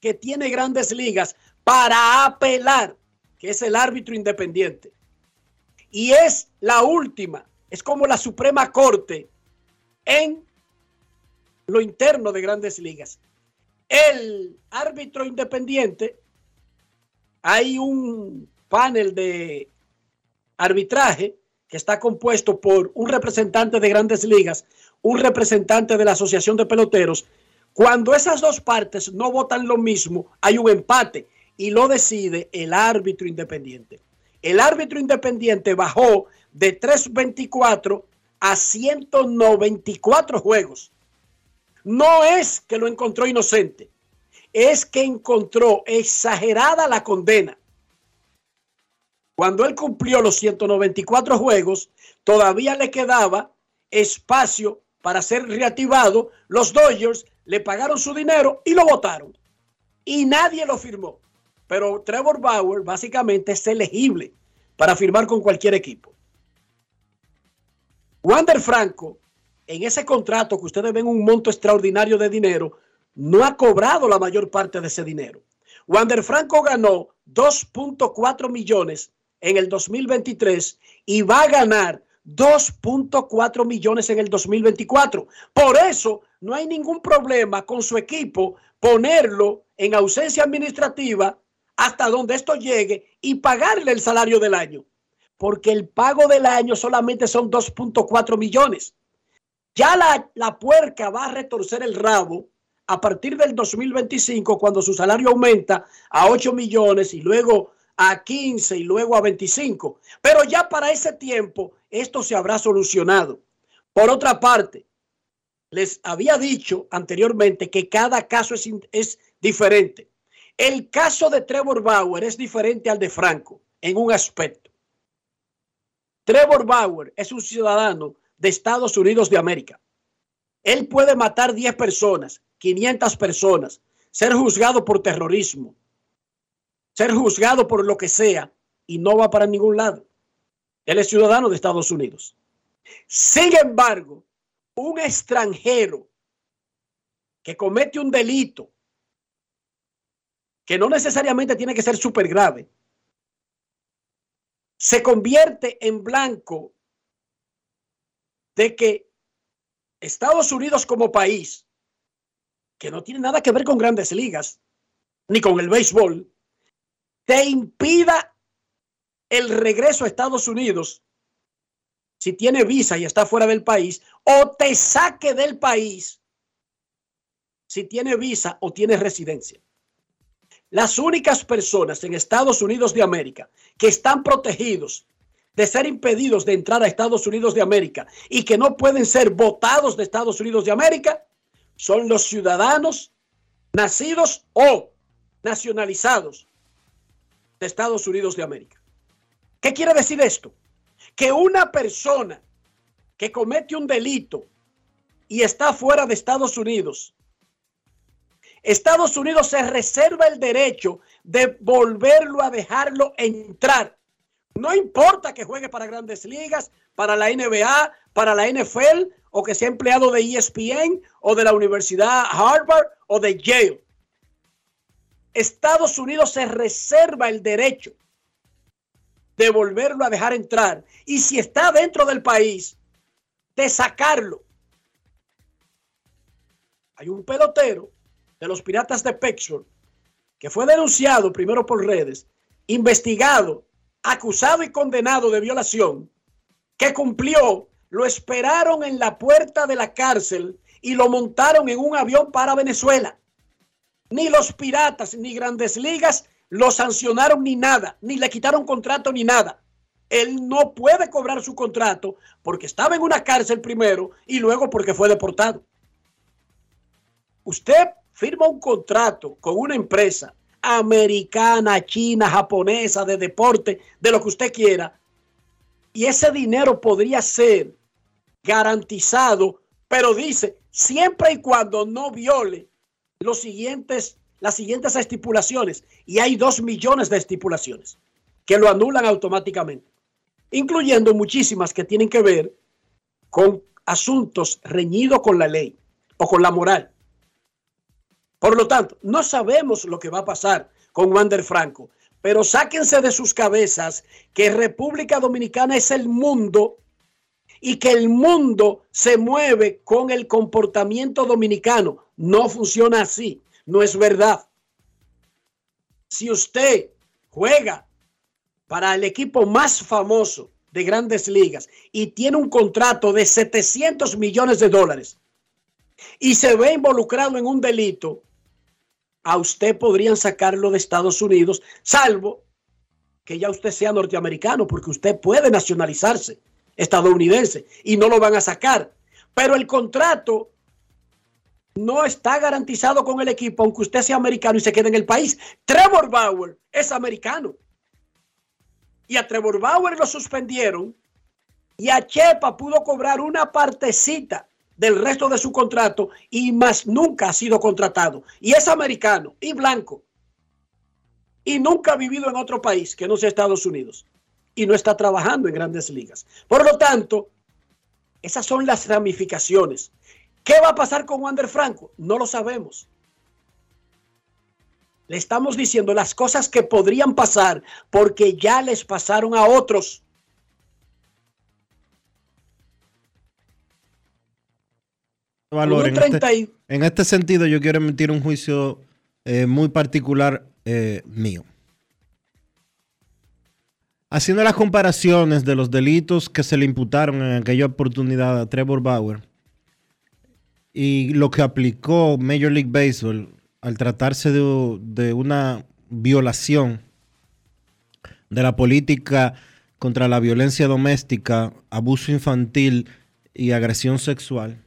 que tiene grandes ligas para apelar, que es el árbitro independiente. Y es la última, es como la Suprema Corte en lo interno de grandes ligas. El árbitro independiente, hay un panel de arbitraje que está compuesto por un representante de grandes ligas, un representante de la Asociación de Peloteros. Cuando esas dos partes no votan lo mismo, hay un empate y lo decide el árbitro independiente. El árbitro independiente bajó de 324 a 194 juegos. No es que lo encontró inocente, es que encontró exagerada la condena. Cuando él cumplió los 194 juegos, todavía le quedaba espacio para ser reactivado. Los Dodgers le pagaron su dinero y lo votaron. Y nadie lo firmó. Pero Trevor Bauer básicamente es elegible para firmar con cualquier equipo. Wander Franco, en ese contrato que ustedes ven un monto extraordinario de dinero, no ha cobrado la mayor parte de ese dinero. Wander Franco ganó 2.4 millones en el 2023 y va a ganar 2.4 millones en el 2024. Por eso no hay ningún problema con su equipo ponerlo en ausencia administrativa hasta donde esto llegue y pagarle el salario del año. Porque el pago del año solamente son 2.4 millones. Ya la, la puerca va a retorcer el rabo a partir del 2025 cuando su salario aumenta a 8 millones y luego a 15 y luego a 25. Pero ya para ese tiempo esto se habrá solucionado. Por otra parte, les había dicho anteriormente que cada caso es, es diferente. El caso de Trevor Bauer es diferente al de Franco en un aspecto. Trevor Bauer es un ciudadano de Estados Unidos de América. Él puede matar 10 personas, 500 personas, ser juzgado por terrorismo, ser juzgado por lo que sea y no va para ningún lado. Él es ciudadano de Estados Unidos. Sin embargo, un extranjero que comete un delito que no necesariamente tiene que ser súper grave, se convierte en blanco de que Estados Unidos como país, que no tiene nada que ver con grandes ligas, ni con el béisbol, te impida el regreso a Estados Unidos si tiene visa y está fuera del país, o te saque del país si tiene visa o tiene residencia. Las únicas personas en Estados Unidos de América que están protegidos de ser impedidos de entrar a Estados Unidos de América y que no pueden ser votados de Estados Unidos de América son los ciudadanos nacidos o nacionalizados de Estados Unidos de América. ¿Qué quiere decir esto? Que una persona que comete un delito y está fuera de Estados Unidos, Estados Unidos se reserva el derecho de volverlo a dejarlo entrar. No importa que juegue para grandes ligas, para la NBA, para la NFL o que sea empleado de ESPN o de la Universidad Harvard o de Yale. Estados Unidos se reserva el derecho de volverlo a dejar entrar y si está dentro del país, de sacarlo. Hay un pelotero de los Piratas de Pittsburgh que fue denunciado primero por redes, investigado, acusado y condenado de violación, que cumplió, lo esperaron en la puerta de la cárcel y lo montaron en un avión para Venezuela. Ni los piratas ni grandes ligas lo sancionaron ni nada, ni le quitaron contrato ni nada. Él no puede cobrar su contrato porque estaba en una cárcel primero y luego porque fue deportado. Usted firma un contrato con una empresa americana, china, japonesa, de deporte, de lo que usted quiera, y ese dinero podría ser garantizado, pero dice, siempre y cuando no viole los siguientes las siguientes estipulaciones y hay dos millones de estipulaciones que lo anulan automáticamente, incluyendo muchísimas que tienen que ver con asuntos reñidos con la ley o con la moral. Por lo tanto, no sabemos lo que va a pasar con Wander Franco, pero sáquense de sus cabezas que República Dominicana es el mundo y que el mundo se mueve con el comportamiento dominicano. No funciona así, no es verdad. Si usted juega para el equipo más famoso de grandes ligas y tiene un contrato de 700 millones de dólares y se ve involucrado en un delito, a usted podrían sacarlo de Estados Unidos, salvo que ya usted sea norteamericano, porque usted puede nacionalizarse estadounidense y no lo van a sacar. Pero el contrato no está garantizado con el equipo, aunque usted sea americano y se quede en el país. Trevor Bauer es americano. Y a Trevor Bauer lo suspendieron y a Chepa pudo cobrar una partecita del resto de su contrato y más nunca ha sido contratado. Y es americano y blanco. Y nunca ha vivido en otro país que no sea Estados Unidos y no está trabajando en grandes ligas. Por lo tanto, esas son las ramificaciones. ¿Qué va a pasar con Wander Franco? No lo sabemos. Le estamos diciendo las cosas que podrían pasar porque ya les pasaron a otros. Valor, en, este, en, este, sentido, yo quiero emitir un juicio eh, muy particular eh, mío haciendo las comparaciones de los delitos que se le imputaron en aquella oportunidad a Trevor Bauer y lo que aplicó Major League Baseball al tratarse de, una violación de la política contra la violencia doméstica, abuso infantil y agresión sexual.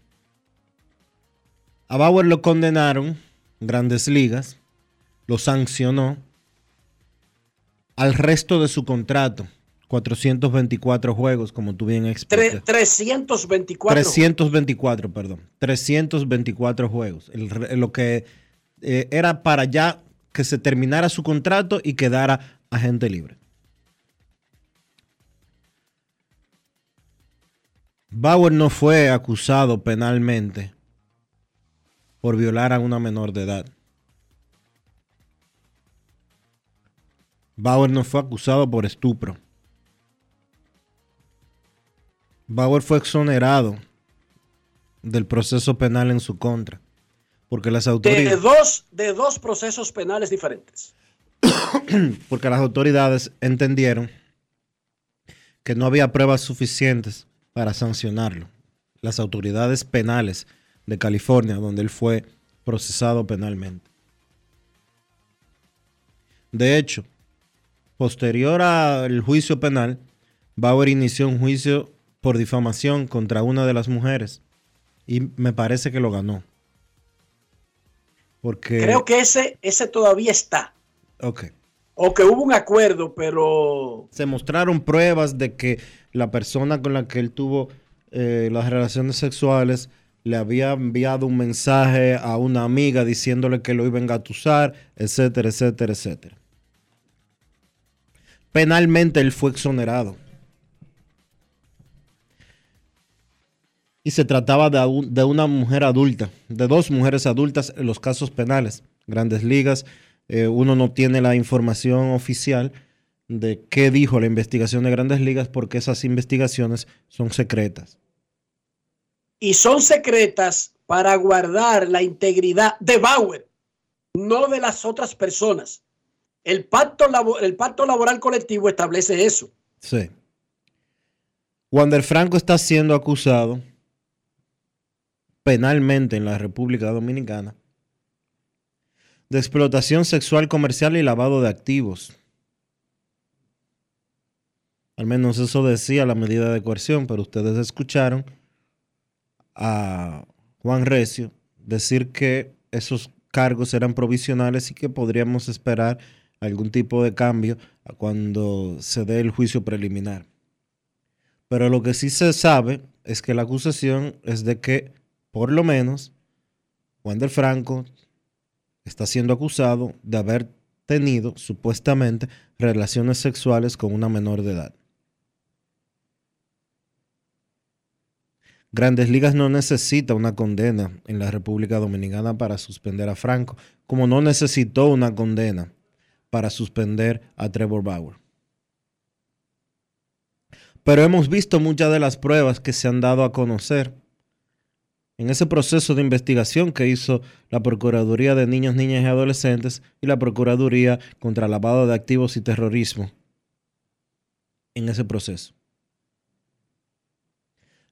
A Bauer lo condenaron, grandes ligas, lo sancionó al resto de su contrato. 424 juegos, como tú bien explicas. 324. 324, perdón. 324 juegos. lo que eh, era para ya que se terminara su contrato y quedara agente libre. Bauer no fue acusado penalmente por violar a una menor de edad. Bauer no fue acusado por estupro. Bauer fue exonerado del proceso penal en su contra. Porque las autoridades. De dos, de dos procesos penales diferentes. porque las autoridades entendieron que no había pruebas suficientes para sancionarlo. Las autoridades penales de California, donde él fue procesado penalmente. De hecho, Posterior al juicio penal, Bauer inició un juicio por difamación contra una de las mujeres y me parece que lo ganó. Porque... Creo que ese, ese todavía está. Ok. O que hubo un acuerdo, pero... Se mostraron pruebas de que la persona con la que él tuvo eh, las relaciones sexuales le había enviado un mensaje a una amiga diciéndole que lo iba a engatusar, etcétera, etcétera, etcétera penalmente él fue exonerado. Y se trataba de, una mujer adulta, de dos mujeres adultas en los casos penales. Grandes ligas, eh, uno no tiene la información oficial de qué dijo la investigación de grandes ligas porque esas investigaciones son secretas. Y son secretas para guardar la integridad de Bauer, no de las otras personas. El pacto, el pacto laboral colectivo establece eso. Sí. Wander Franco está siendo acusado penalmente en la República Dominicana de explotación sexual comercial y lavado de activos. Al menos eso decía la medida de coerción, pero ustedes escucharon a Juan Recio decir que esos cargos eran provisionales y que podríamos esperar algún tipo de cambio cuando se dé el juicio preliminar. Pero lo que sí se sabe es que la acusación es de que, por lo menos, Wander Franco está siendo acusado de haber tenido supuestamente relaciones sexuales con una menor de edad. Grandes Ligas no necesita una condena en la República Dominicana para suspender a Franco, como no necesitó una condena para suspender a Trevor Bauer. Pero hemos visto muchas de las pruebas que se han dado a conocer en ese proceso de investigación que hizo la Procuraduría de Niños, Niñas y Adolescentes y la Procuraduría contra Lavado de Activos y Terrorismo. En ese proceso.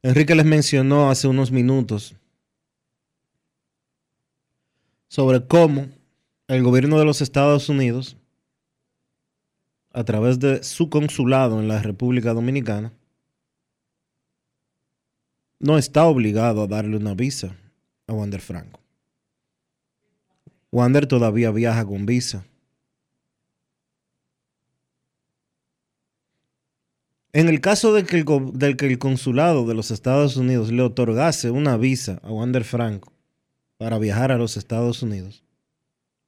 Enrique les mencionó hace unos minutos sobre cómo el gobierno de los Estados Unidos, a través de su consulado en la República Dominicana, no está obligado a darle una visa a Wander Franco. Wander todavía viaja con visa. En el caso de que el, que el consulado de los Estados Unidos le otorgase una visa a Wander Franco para viajar a los Estados Unidos,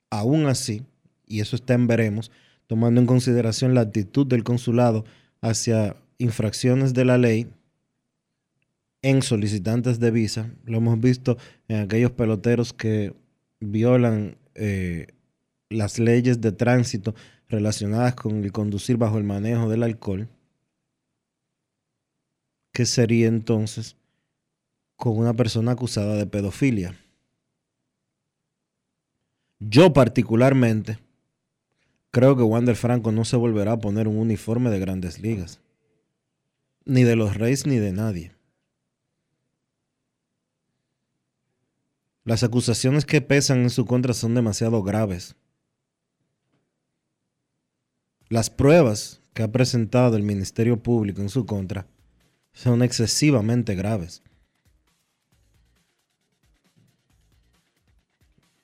aún así, y eso está en veremos, tomando en consideración la actitud del consulado hacia infracciones de la ley en solicitantes de visa, lo hemos visto en aquellos peloteros que violan eh, las leyes de tránsito relacionadas con el conducir bajo el manejo del alcohol, ¿Qué sería entonces con una persona acusada de pedofilia. Yo particularmente creo que Wander Franco no se volverá a poner un uniforme de grandes ligas. Ni de los Reyes ni de nadie. Las acusaciones que pesan en su contra son demasiado graves. Las pruebas que ha presentado el Ministerio Público en su contra son excesivamente graves.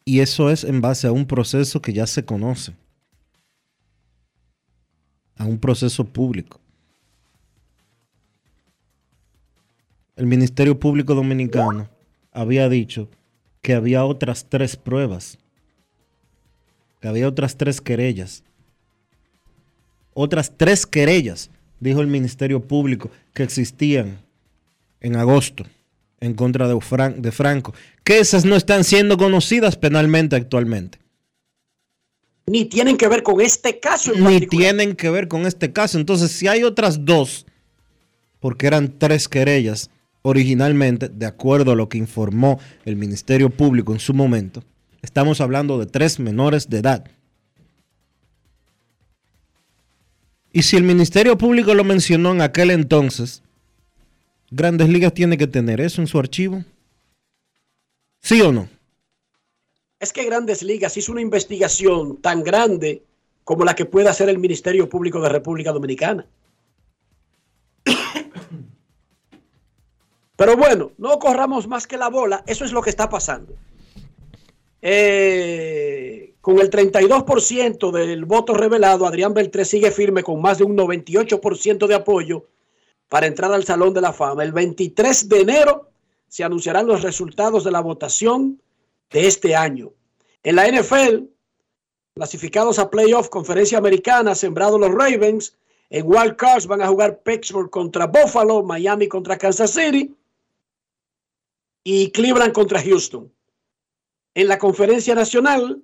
Y eso es en base a un proceso que ya se conoce, a un proceso público. El Ministerio Público Dominicano había dicho que había otras tres pruebas, que había otras tres querellas, otras tres querellas dijo el Ministerio Público, que existían en agosto en contra de, de Franco, que esas no están siendo conocidas penalmente actualmente. Ni tienen que ver con este caso. En Ni tienen que ver con este caso. Entonces, si hay otras dos, porque eran tres querellas originalmente, de acuerdo a lo que informó el Ministerio Público en su momento, estamos hablando de tres menores de edad Y si el Ministerio Público lo mencionó en aquel entonces, Grandes Ligas tiene que tener eso en su archivo. ¿Sí o no? Es que Grandes Ligas hizo una investigación tan grande como la que puede hacer el Ministerio Público de República Dominicana. Pero bueno, no corramos más que la bola, eso es lo que está pasando. Eh, con el 32% del voto revelado, Adrián Beltré sigue firme con más de un 98% de apoyo para entrar al Salón de la Fama. El 23 de enero se anunciarán los resultados de la votación de este año. En la NFL, clasificados a playoff, conferencia americana, sembrados los Ravens. En Wild Cards van a jugar Pittsburgh contra Buffalo, Miami contra Kansas City y Cleveland contra Houston. En la conferencia nacional,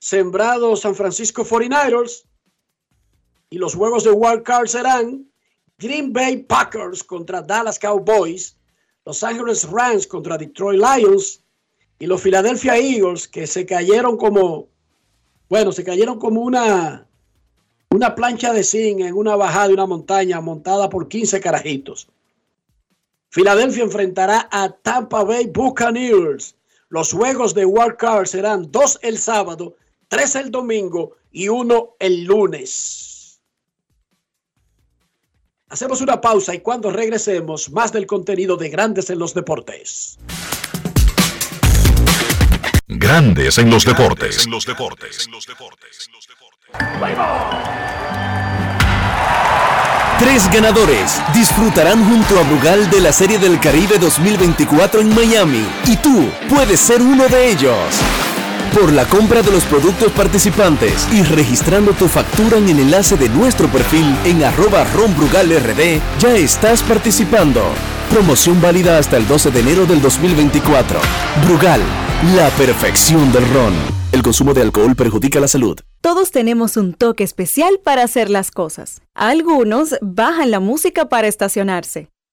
sembrado San Francisco 49ers y los juegos de wild card serán Green Bay Packers contra Dallas Cowboys, Los Angeles Rams contra Detroit Lions y los Philadelphia Eagles que se cayeron como, bueno, se cayeron como una, una plancha de zinc en una bajada de una montaña montada por 15 carajitos. Filadelfia enfrentará a Tampa Bay Buccaneers los juegos de Wild Card serán dos el sábado, tres el domingo y uno el lunes. Hacemos una pausa y cuando regresemos, más del contenido de Grandes en los Deportes. Grandes en los Deportes. En los Deportes. Tres ganadores disfrutarán junto a Brugal de la Serie del Caribe 2024 en Miami y tú puedes ser uno de ellos. Por la compra de los productos participantes y registrando tu factura en el enlace de nuestro perfil en arroba ronbrugalrd, ya estás participando. Promoción válida hasta el 12 de enero del 2024. Brugal, la perfección del ron. El consumo de alcohol perjudica la salud. Todos tenemos un toque especial para hacer las cosas. Algunos bajan la música para estacionarse.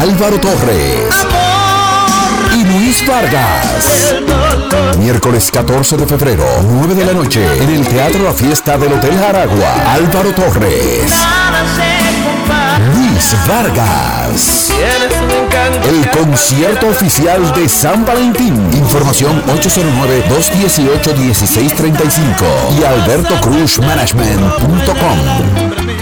Álvaro Torres. Y Luis Vargas. Miércoles 14 de febrero, 9 de la noche, en el Teatro La Fiesta del Hotel Aragua. Álvaro Torres. Luis Vargas. El concierto oficial de San Valentín. Información 809-218-1635 y albertocruzmanagement.com.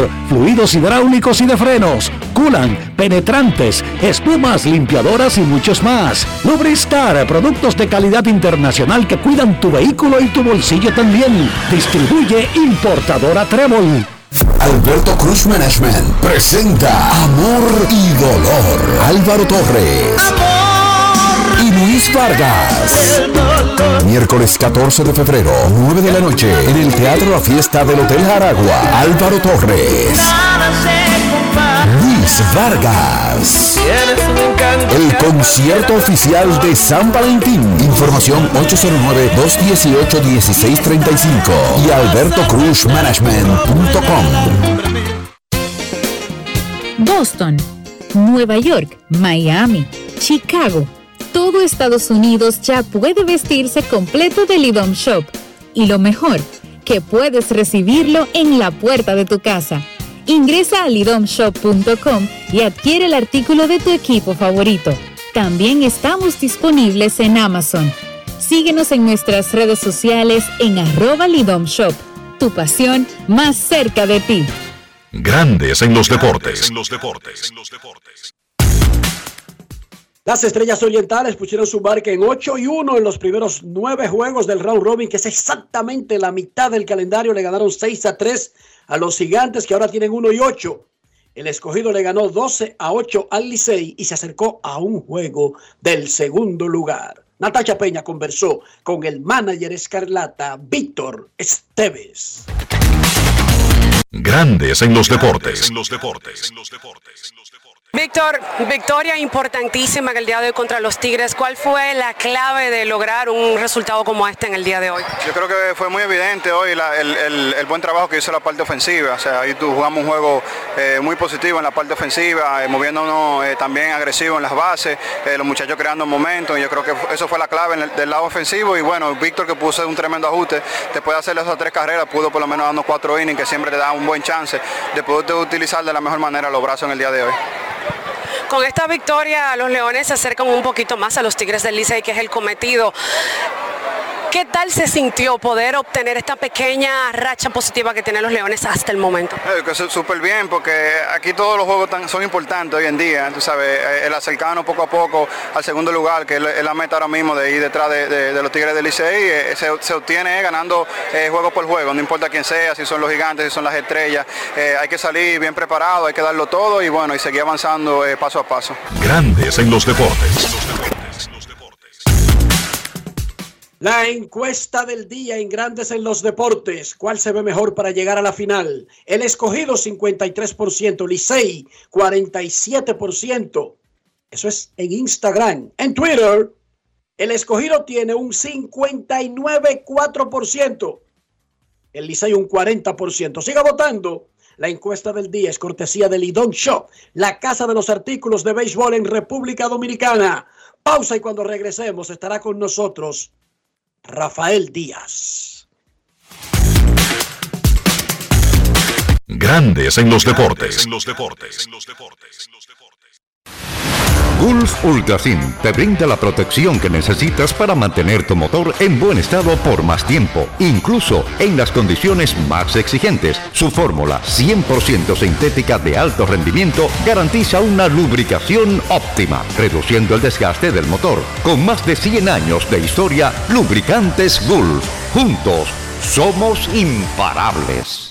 fluidos hidráulicos y de frenos, culan, penetrantes, espumas, limpiadoras y muchos más. Lubristar, productos de calidad internacional que cuidan tu vehículo y tu bolsillo también. Distribuye importadora Trébol. Alberto Cruz Management presenta Amor y Dolor. Álvaro Torres. Y Luis Vargas. Miércoles 14 de febrero, 9 de la noche, en el Teatro La Fiesta del Hotel Aragua. Álvaro Torres. Luis Vargas. El concierto oficial de San Valentín. Información 809-218-1635 y albertocruzmanagement.com. Boston, Nueva York, Miami, Chicago. Todo Estados Unidos ya puede vestirse completo del IDOM Shop. Y lo mejor, que puedes recibirlo en la puerta de tu casa. Ingresa a lidomshop.com y adquiere el artículo de tu equipo favorito. También estamos disponibles en Amazon. Síguenos en nuestras redes sociales en arroba lidomshop. Tu pasión más cerca de ti. Grandes en los deportes. Las estrellas orientales pusieron su marca en 8 y 1 en los primeros nueve juegos del round robin, que es exactamente la mitad del calendario. Le ganaron 6 a 3 a los gigantes, que ahora tienen 1 y 8. El escogido le ganó 12 a 8 al Licey y se acercó a un juego del segundo lugar. Natacha Peña conversó con el manager escarlata Víctor Esteves. Grandes en los deportes. Víctor, victoria importantísima en el día de hoy contra los Tigres. ¿Cuál fue la clave de lograr un resultado como este en el día de hoy? Yo creo que fue muy evidente hoy la- el, el- el buen trabajo que hizo la parte ofensiva. O sea, ahí tú jugamos un juego eh, muy positivo en la parte ofensiva, eh, moviéndonos eh, también agresivo en las bases, eh, los muchachos creando momentos. y Yo creo que eso fue la clave en el- del lado ofensivo. Y bueno, Víctor que puso un tremendo ajuste, después de hacer esas tres carreras, pudo por lo menos darnos cuatro innings, que siempre te da un buen chance de poder utilizar de la mejor manera los brazos en el día de hoy. Con esta victoria, los Leones se acercan un poquito más a los Tigres del Licey, que es el cometido. ¿Qué tal se sintió poder obtener esta pequeña racha positiva que tienen los Leones hasta el momento? Eh, que eso es súper bien porque aquí todos los juegos son importantes hoy en día, tú sabes, eh, el acercarnos poco a poco al segundo lugar, que es la- meta ahora mismo de ir detrás de, de- de los Tigres del Licey, eh, se, se obtiene ganando eh, juego por juego, no importa quién sea, si son los gigantes, si son las estrellas, eh, hay que salir bien preparado, hay que darlo todo y bueno, y seguir avanzando eh, paso a paso. Grandes en los deportes. La encuesta del día en Grandes en los Deportes. ¿Cuál se ve mejor para llegar a la final? El escogido 53%, Licey 47%. Eso es en Instagram. En Twitter, El escogido tiene un 59,4%. El Licey un 40%. Siga votando. La encuesta del día es cortesía del Lidón Shop, la casa de los artículos de béisbol en República Dominicana. Pausa y cuando regresemos estará con nosotros Rafael Díaz. Grandes en los deportes. Gulf Ultrasin te brinda la protección que necesitas para mantener tu motor en buen estado por más tiempo, incluso en las condiciones más exigentes. Su fórmula 100% sintética de alto rendimiento garantiza una lubricación óptima, reduciendo el desgaste del motor. Con más de 100 años de historia, Lubricantes Gulf. Juntos, somos imparables.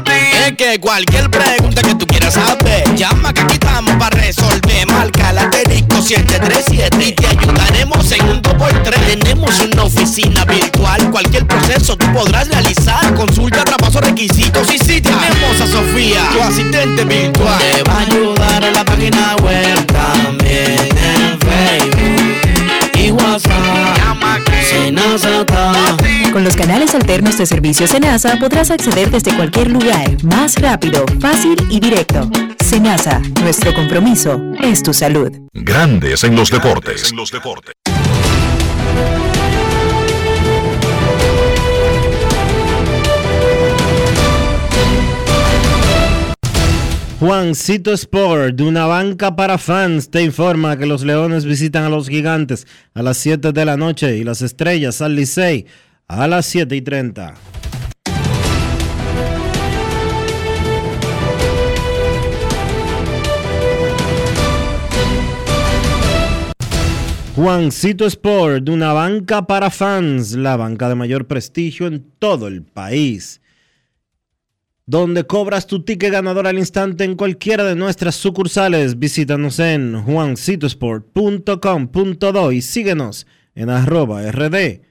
Es que cualquier pregunta que tú quieras saber, llama que aquí estamos para resolver. Marca la 737 y te ayudaremos en un 2x3. Tenemos una oficina virtual, cualquier proceso tú podrás realizar. Consulta, traspaso, requisitos y si tenemos a Sofía, tu asistente virtual. Te va a ayudar en la página web también en Facebook y WhatsApp. Llama los alternos de servicio Senasa podrás acceder desde cualquier lugar, más rápido, fácil y directo. Senasa, nuestro compromiso es tu salud. Grandes en los deportes. Juancito Sport, de una banca para fans, te informa que los Leones visitan a los Gigantes a las 7 de la noche y las Estrellas al Licey a las 7 y 30. Juancito Sport, una banca para fans, la banca de mayor prestigio en todo el país donde cobras tu ticket ganador al instante en cualquiera de nuestras sucursales. Visítanos en juancitosport.com.do y síguenos en arroba rd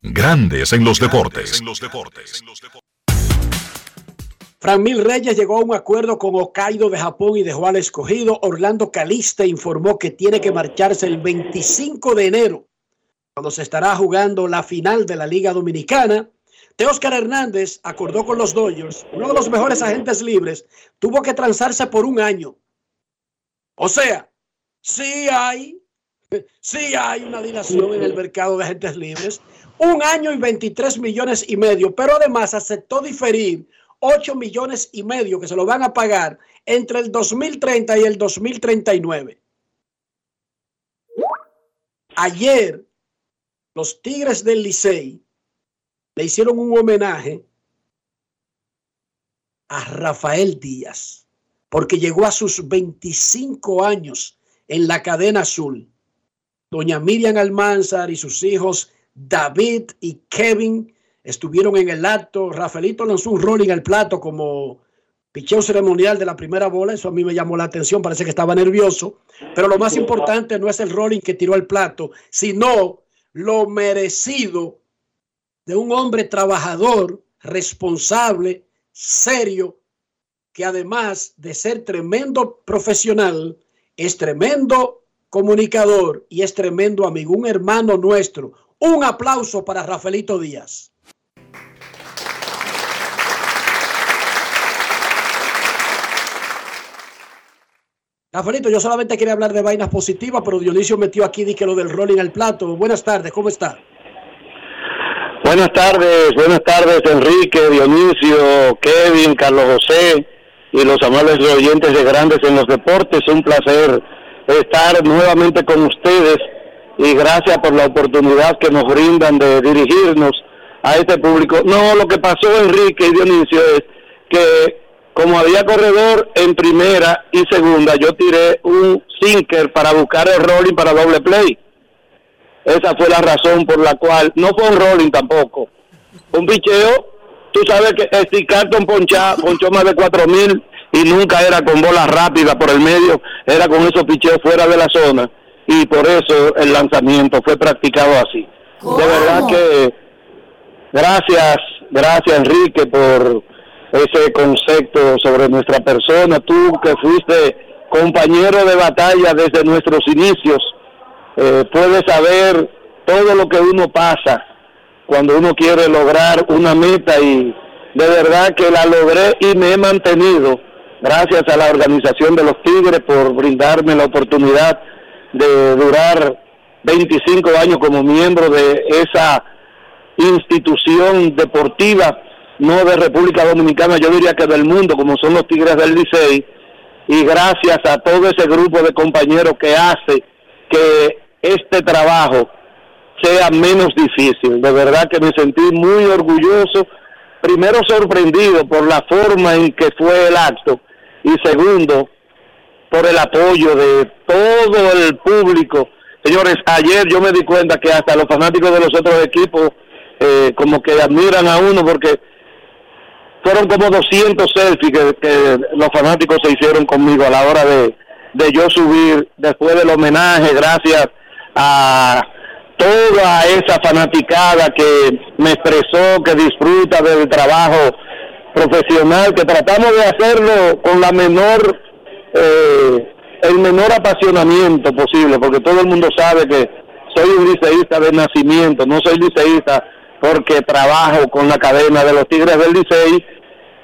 Grandes en los deportes. Mil Reyes llegó a un acuerdo con Hokkaido de Japón y dejó al escogido. Orlando Caliste informó que tiene que marcharse el 25 de enero, cuando se estará jugando la final de la Liga Dominicana. Oscar Hernández acordó con los Dodgers, uno de los mejores agentes libres, tuvo que transarse por un año. O sea, sí hay, sí hay una dilación en el mercado de agentes libres un año y 23 millones y medio, pero además aceptó diferir 8 millones y medio que se lo van a pagar entre el 2030 y el 2039. Ayer, los Tigres del Licey le hicieron un homenaje a Rafael Díaz, porque llegó a sus 25 años en la cadena azul. Doña Miriam Almanzar y sus hijos David y Kevin estuvieron en el acto. Rafaelito lanzó un rolling al plato como picheo ceremonial de la primera bola. Eso a mí me llamó la atención. Parece que estaba nervioso. Pero lo más importante no es el rolling que tiró al plato, sino lo merecido de un hombre trabajador, responsable, serio, que además de ser tremendo profesional, es tremendo comunicador y es tremendo amigo, un hermano nuestro. Un aplauso para Rafaelito Díaz. Rafaelito, yo solamente quería hablar de vainas positivas, pero Dionisio metió aquí lo del rolling al plato. Buenas tardes, ¿cómo está? Buenas tardes, buenas tardes Enrique, Dionisio, Kevin, Carlos José y los amables oyentes de Grandes en los Deportes. Un placer estar nuevamente con ustedes y gracias por la oportunidad que nos brindan de dirigirnos a este público. No, lo que pasó Enrique y Dionisio es que como había corredor en primera y segunda, yo tiré un sinker para buscar el rolling para doble play. Esa fue la razón por la cual, no fue un rolling tampoco. Un picheo, tú sabes que Steve Carton ponchá, ponchó más de cuatro mil y nunca era con bola rápida por el medio, era con esos picheos fuera de la zona y por eso el lanzamiento fue practicado así. De verdad que gracias, gracias Enrique por ese concepto sobre nuestra persona, tú que fuiste compañero de batalla desde nuestros inicios, eh, puedes saber todo lo que uno pasa cuando uno quiere lograr una meta y de verdad que la logré y me he mantenido gracias a la organización de los Tigres por brindarme la oportunidad de durar 25 años como miembro de esa institución deportiva no de República Dominicana, yo diría que del mundo, como son los Tigres del Licey, y gracias a todo ese grupo de compañeros que hace que este trabajo sea menos difícil. De verdad que me sentí muy orgulloso, primero sorprendido por la forma en que fue el acto y segundo por el apoyo de todo el público. Señores, ayer yo me di cuenta que hasta los fanáticos de los otros equipos eh, como que admiran a uno porque fueron como 200 selfies que, los fanáticos se hicieron conmigo a la hora de, de yo subir después del homenaje, gracias a toda esa fanaticada que me expresó, que disfruta del trabajo profesional, que tratamos de hacerlo con la menor, eh, el menor apasionamiento posible, porque todo el mundo sabe que soy un liceísta de nacimiento, no soy liceísta porque trabajo con la cadena de los Tigres del Licey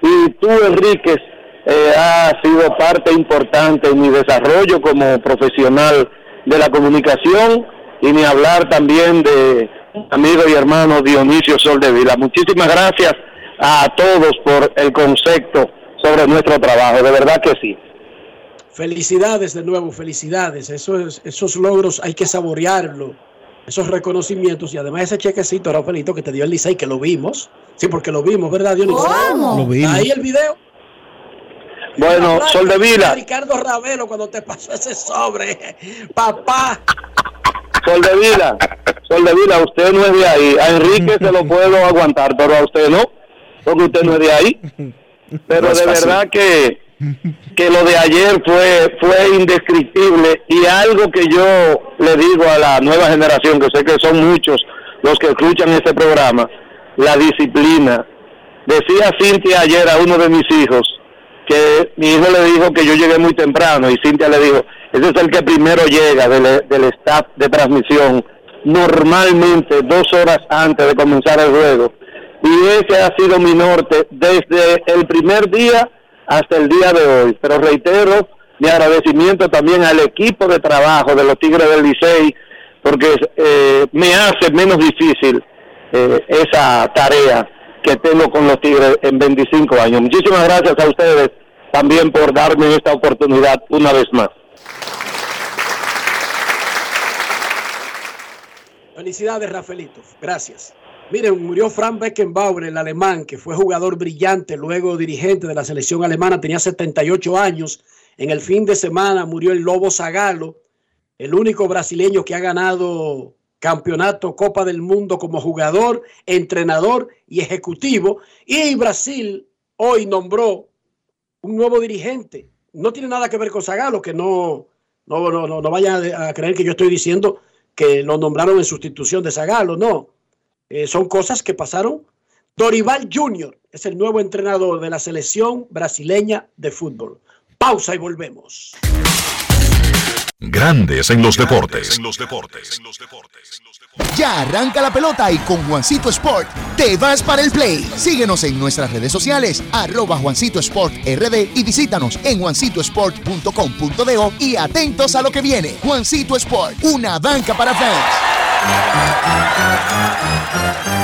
y tú, Enríquez, eh, has sido parte importante en mi desarrollo como profesional de la comunicación y ni hablar también de amigo y hermano Dionisio Soldevila. Muchísimas gracias a todos por el concepto sobre nuestro trabajo, de verdad que sí. Felicidades de nuevo, felicidades. Esos, esos logros hay que saborearlo esos reconocimientos y además ese chequecito, Rafaelito, que te dio el Licey, que lo vimos. Sí, porque lo vimos, ¿verdad, Dionisio? ¿Cómo? Lo vimos. Ahí el video. Bueno, Sol de Vila. Ricardo Ravelo cuando te pasó ese sobre. Papá. Sol de Vila. Sol de Vila, usted no es de ahí. A Enrique se lo puedo aguantar, pero a usted no. Porque usted no es de ahí. Pero de verdad que que lo de ayer fue fue indescriptible y algo que yo le digo a la nueva generación, que sé que son muchos los que escuchan este programa, la disciplina. Decía Cintia ayer a uno de mis hijos que mi hijo le dijo que yo llegué muy temprano y Cintia le dijo, ese es el que primero llega del, del staff de transmisión, normalmente dos horas antes de comenzar el juego. Y ese ha sido mi norte desde el primer día hasta el día de hoy. Pero reitero mi agradecimiento también al equipo de trabajo de los Tigres del Licey, porque eh, me hace menos difícil eh, esa tarea que tengo con los Tigres en 25 años. Muchísimas gracias a ustedes también por darme esta oportunidad una vez más. Felicidades, Rafaelito. Gracias. Miren, murió Frank Beckenbauer, el alemán, que fue jugador brillante, luego dirigente de la selección alemana, tenía 78 años. En el fin de semana murió el Lobo Zagalo, el único brasileño que ha ganado campeonato Copa del Mundo como jugador, entrenador y ejecutivo. Y Brasil hoy nombró un nuevo dirigente. No tiene nada que ver con Zagalo, que no, no, no, no, no vaya a creer que yo estoy diciendo que lo nombraron en sustitución de Zagalo, no. Eh, son cosas que pasaron. Dorival Jr., es el nuevo entrenador de la selección brasileña de fútbol. Pausa y volvemos. Grandes en los deportes. Ya arranca la pelota y con Juancito Sport te vas para el play. Síguenos en nuestras redes sociales, arroba Juancito Sport RD y visítanos en juancitosport.com.de y atentos a lo que viene. Juancito Sport, una banca para fans. Música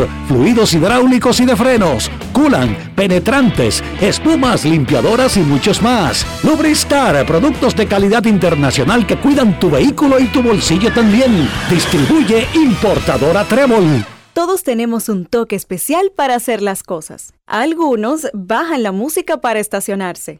fluidos hidráulicos y de frenos, culan, penetrantes, espumas, limpiadoras y muchos más. Lubristar, productos de calidad internacional que cuidan tu vehículo y tu bolsillo también. Distribuye importadora Trébol. Todos tenemos un toque especial para hacer las cosas. Algunos bajan la música para estacionarse.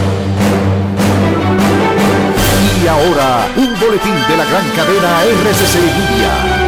Y ahora, un boletín de la gran cadena RCC Media.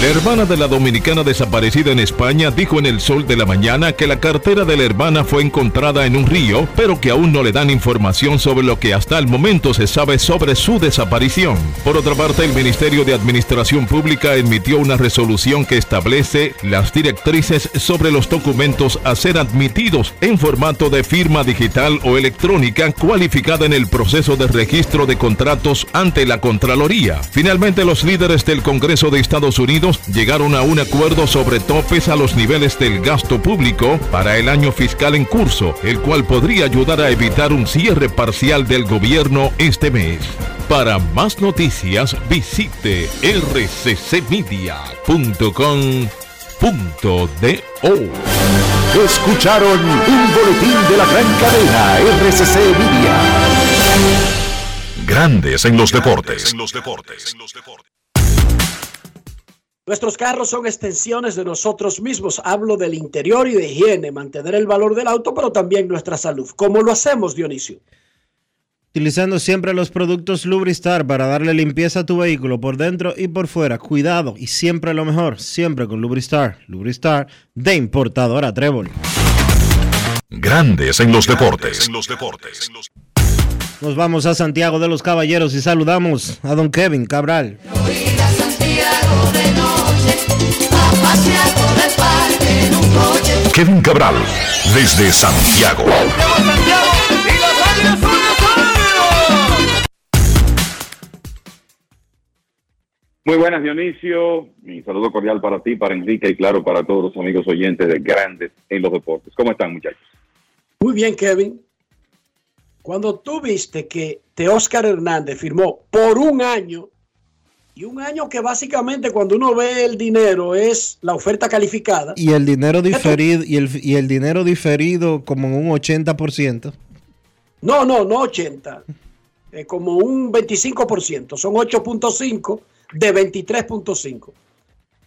La hermana de la dominicana desaparecida en España dijo en el sol de la mañana que la cartera de la hermana fue encontrada en un río, pero que aún no le dan información sobre lo que hasta el momento se sabe sobre su desaparición. Por otra parte, el Ministerio de Administración Pública emitió una resolución que establece las directrices sobre los documentos a ser admitidos en formato de firma digital o electrónica cualificada en el proceso de registro de contratos ante la Contraloría. Finalmente, los líderes del Congreso de Estados Unidos llegaron a un acuerdo sobre topes a los niveles del gasto público para el año fiscal en curso, el cual podría ayudar a evitar un cierre parcial del gobierno este mes. Para más noticias visite rccmedia.com.do. Escucharon un boletín de la gran cadena RCC Media. Grandes en los deportes. Nuestros carros son extensiones de nosotros mismos. Hablo del interior y de higiene, mantener el valor del auto, pero también nuestra salud. ¿Cómo lo hacemos, Dionisio? Utilizando siempre los productos Lubristar para darle limpieza a tu vehículo por dentro y por fuera. Cuidado y siempre lo mejor, siempre con Lubristar. Lubristar de importadora Trébol. Grandes en los deportes. Nos vamos a Santiago de los Caballeros y saludamos a don Kevin Cabral. Kevin Cabral, desde Santiago. Muy buenas, Dionisio. Mi saludo cordial para ti, para Enrique y claro, para todos los amigos oyentes de Grandes en los Deportes. ¿Cómo están, muchachos? Muy bien, Kevin. Cuando tú viste que Teóscar Hernández firmó por un año, y un año que básicamente cuando uno ve el dinero es la oferta calificada. Y el dinero diferido, y el, y el dinero diferido como un 80%. No, no, no 80. Eh, como un 25%. Son 8.5 de 23.5.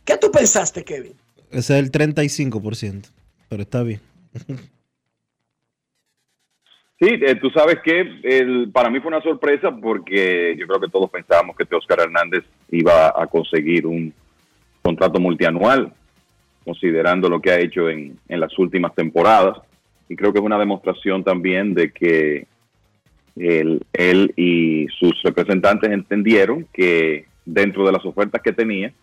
¿Qué tú pensaste, Kevin? Ese es el 35%, pero está bien. Sí, eh, tú sabes que para mí fue una sorpresa porque yo creo que todos pensábamos que Oscar Hernández iba a conseguir un contrato multianual, considerando lo que ha hecho en, en las últimas temporadas. Y creo que es una demostración también de que él, él y sus representantes entendieron que dentro de las ofertas que tenía,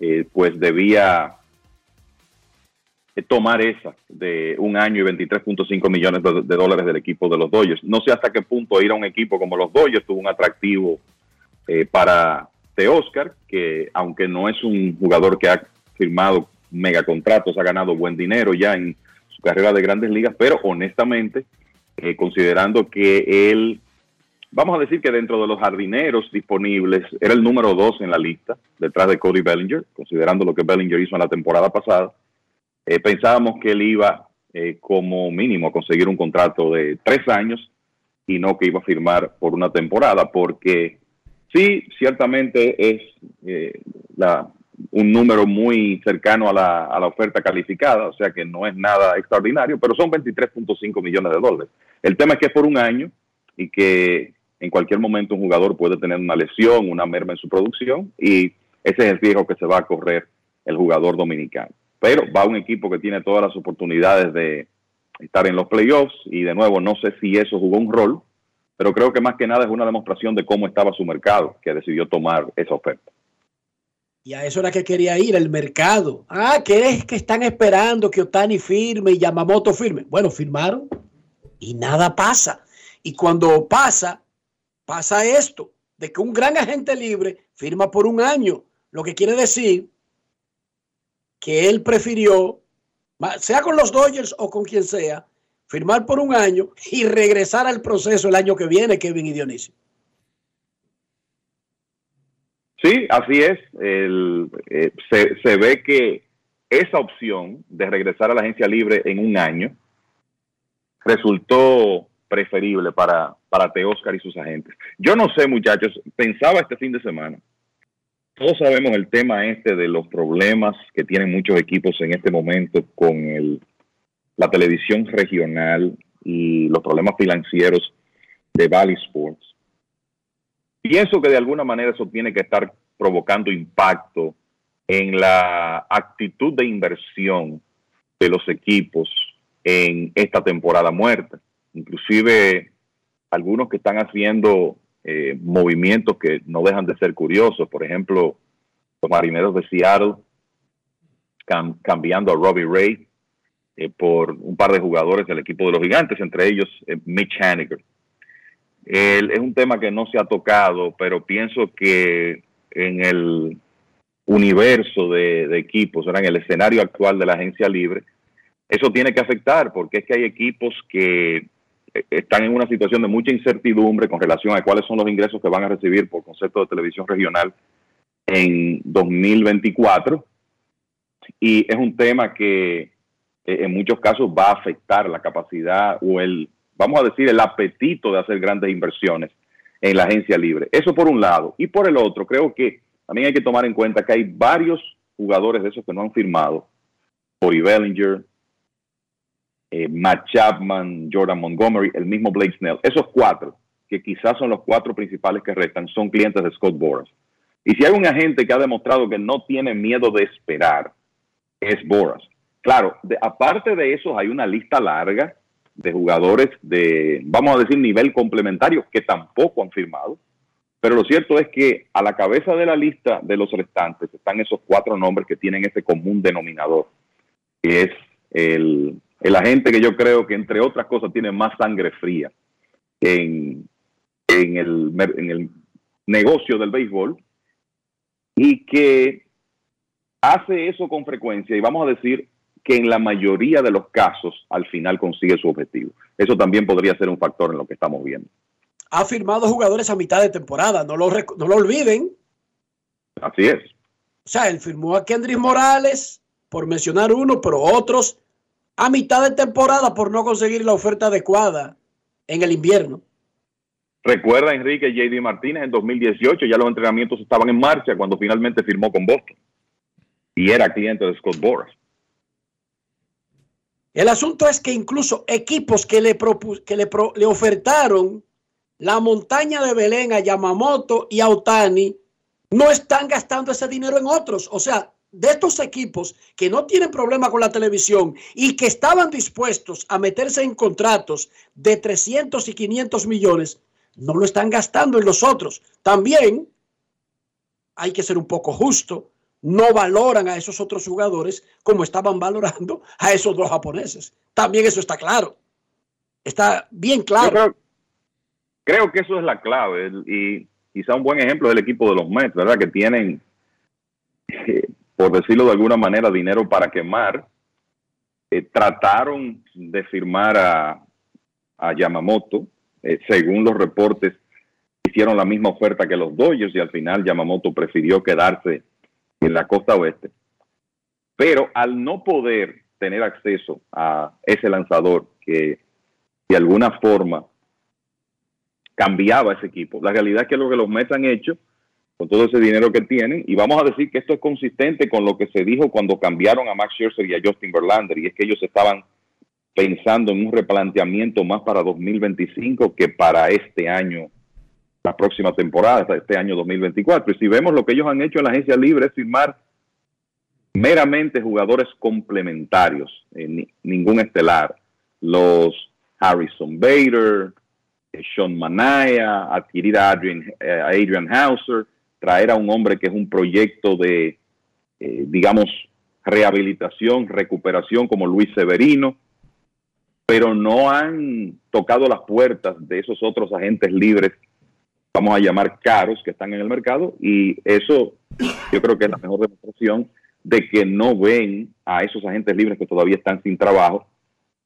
eh, pues debía tomar esa de un año y 23.5 millones de, de, dólares del equipo de los Dodgers. No sé hasta qué punto ir a un equipo como los Dodgers tuvo un atractivo eh, para Oscar, que aunque no es un jugador que ha firmado megacontratos, ha ganado buen dinero ya en su carrera de grandes ligas, pero honestamente, eh, considerando que él, vamos a decir que dentro de los jardineros disponibles, era el número dos en la lista, detrás de Cody Bellinger, considerando lo que Bellinger hizo en la temporada pasada, eh, pensábamos que él iba eh, como mínimo a conseguir un contrato de tres años y no que iba a firmar por una temporada, porque sí, ciertamente es eh, la, un número muy cercano a la, a la oferta calificada, o sea que no es nada extraordinario, pero son 23.5 millones de dólares. El tema es que es por un año y que en cualquier momento un jugador puede tener una lesión, una merma en su producción y ese es el riesgo que se va a correr el jugador dominicano. Pero va un equipo que tiene todas las oportunidades de estar en los playoffs y de nuevo no sé si eso jugó un rol, pero creo que más que nada es una demostración de cómo estaba su mercado que decidió tomar esa oferta. Y a eso era que quería ir, el mercado. Ah, que es que están esperando que Otani firme y Yamamoto firme. Bueno, firmaron y nada pasa. Y cuando pasa, pasa esto, de que un gran agente libre firma por un año, lo que quiere decir que él prefirió, sea con los Dodgers o con quien sea, firmar por un año y regresar al proceso el año que viene, Kevin y Dionisio. Sí, así es. El, eh, se, se, ve que esa opción de regresar a la agencia libre en un año resultó preferible para, para Teóscar y sus agentes. Yo no sé, muchachos, pensaba este fin de semana. Todos sabemos el tema este de los problemas que tienen muchos equipos en este momento con el, la televisión regional y los problemas financieros de Valley Sports. Pienso que de alguna manera eso tiene que estar provocando impacto en la actitud de inversión de los equipos en esta temporada muerta. Inclusive algunos que están haciendo eh, movimientos que no dejan de ser curiosos. Por ejemplo, los marineros de Seattle cam cambiando a Robbie Ray eh, por un par de jugadores del equipo de los gigantes, entre ellos eh, Mitch Haniger. Es un tema que no se ha tocado, pero pienso que en el universo de, de equipos, en el escenario actual de la agencia libre, eso tiene que afectar, porque es que hay equipos que están en una situación de mucha incertidumbre con relación a cuáles son los ingresos que van a recibir por concepto de televisión regional en 2024. Y es un tema que eh, en muchos casos va a afectar la capacidad o el vamos a decir, el apetito de hacer grandes inversiones en la agencia libre. Eso por un lado. Y por el otro, creo que también hay que tomar en cuenta que hay varios jugadores de esos que no han firmado. Corey Bellinger, eh, Matt Chapman, Jordan Montgomery, el mismo Blake Snell. Esos cuatro, que quizás son los cuatro principales que restan, son clientes de Scott Boras. Y si hay un agente que ha demostrado que no tiene miedo de esperar, es Boras. Claro, aparte de eso, hay una lista larga de jugadores de, vamos a decir, nivel complementario que tampoco han firmado. Pero lo cierto es que a la cabeza de la lista de los restantes están esos cuatro nombres que tienen ese común denominador, que es el, el agente que yo creo que, entre otras cosas, tiene más sangre fría en, en, el, en el negocio del béisbol y que hace eso con frecuencia y vamos a decir que en la mayoría de los casos al final consigue su objetivo. Eso también podría ser un factor en lo que estamos viendo. Ha firmado jugadores a mitad de temporada, no lo, no lo olviden. Así es. O sea, él firmó a Kendrick Morales, por mencionar uno, pero otros a mitad de temporada por no conseguir la oferta adecuada en el invierno. Recuerda, Enrique, JD Martínez en 2018 ya los entrenamientos estaban en marcha cuando finalmente firmó con Boston y era cliente de Scott Boras. El asunto es que incluso equipos que le, que le, le ofertaron la montaña de Belén a Yamamoto y a Otani no están gastando ese dinero en otros. O sea, de estos equipos que no tienen problema con la televisión y que estaban dispuestos a meterse en contratos de 300 y 500 millones, no lo están gastando en los otros. También hay que ser un poco justo no valoran a esos otros jugadores como estaban valorando a esos dos japoneses. También eso está claro. Está bien claro. Creo, que eso es la clave y quizá un buen ejemplo es el equipo de los Mets, ¿verdad? Que tienen, eh, por decirlo de alguna manera, dinero para quemar. Eh, trataron de firmar a, Yamamoto, eh, según los reportes, hicieron la misma oferta que los Dodgers y al final Yamamoto prefirió quedarse en la costa oeste. Pero al no poder tener acceso a ese lanzador que de alguna forma cambiaba ese equipo, la realidad es que lo que los Mets han hecho con todo ese dinero que tienen, y vamos a decir que esto es consistente con lo que se dijo cuando cambiaron a Max Scherzer y a Justin Verlander, y es que ellos estaban pensando en un replanteamiento más para 2025 que para este año, la próxima temporada, este año 2024. Y si vemos lo que ellos han hecho en la agencia libre es firmar meramente jugadores complementarios, eh, ningún estelar. Los Harrison Bader, eh, Sean Manaya, adquirir a Adrian, eh, Adrian Hauser, traer a un hombre que es un proyecto de, digamos, rehabilitación, recuperación como Luis Severino, pero no han tocado las puertas de esos otros agentes libres, vamos a llamar caros, que están en el mercado, y eso yo creo que es la mejor demostración de que no ven a esos agentes libres que todavía están sin trabajo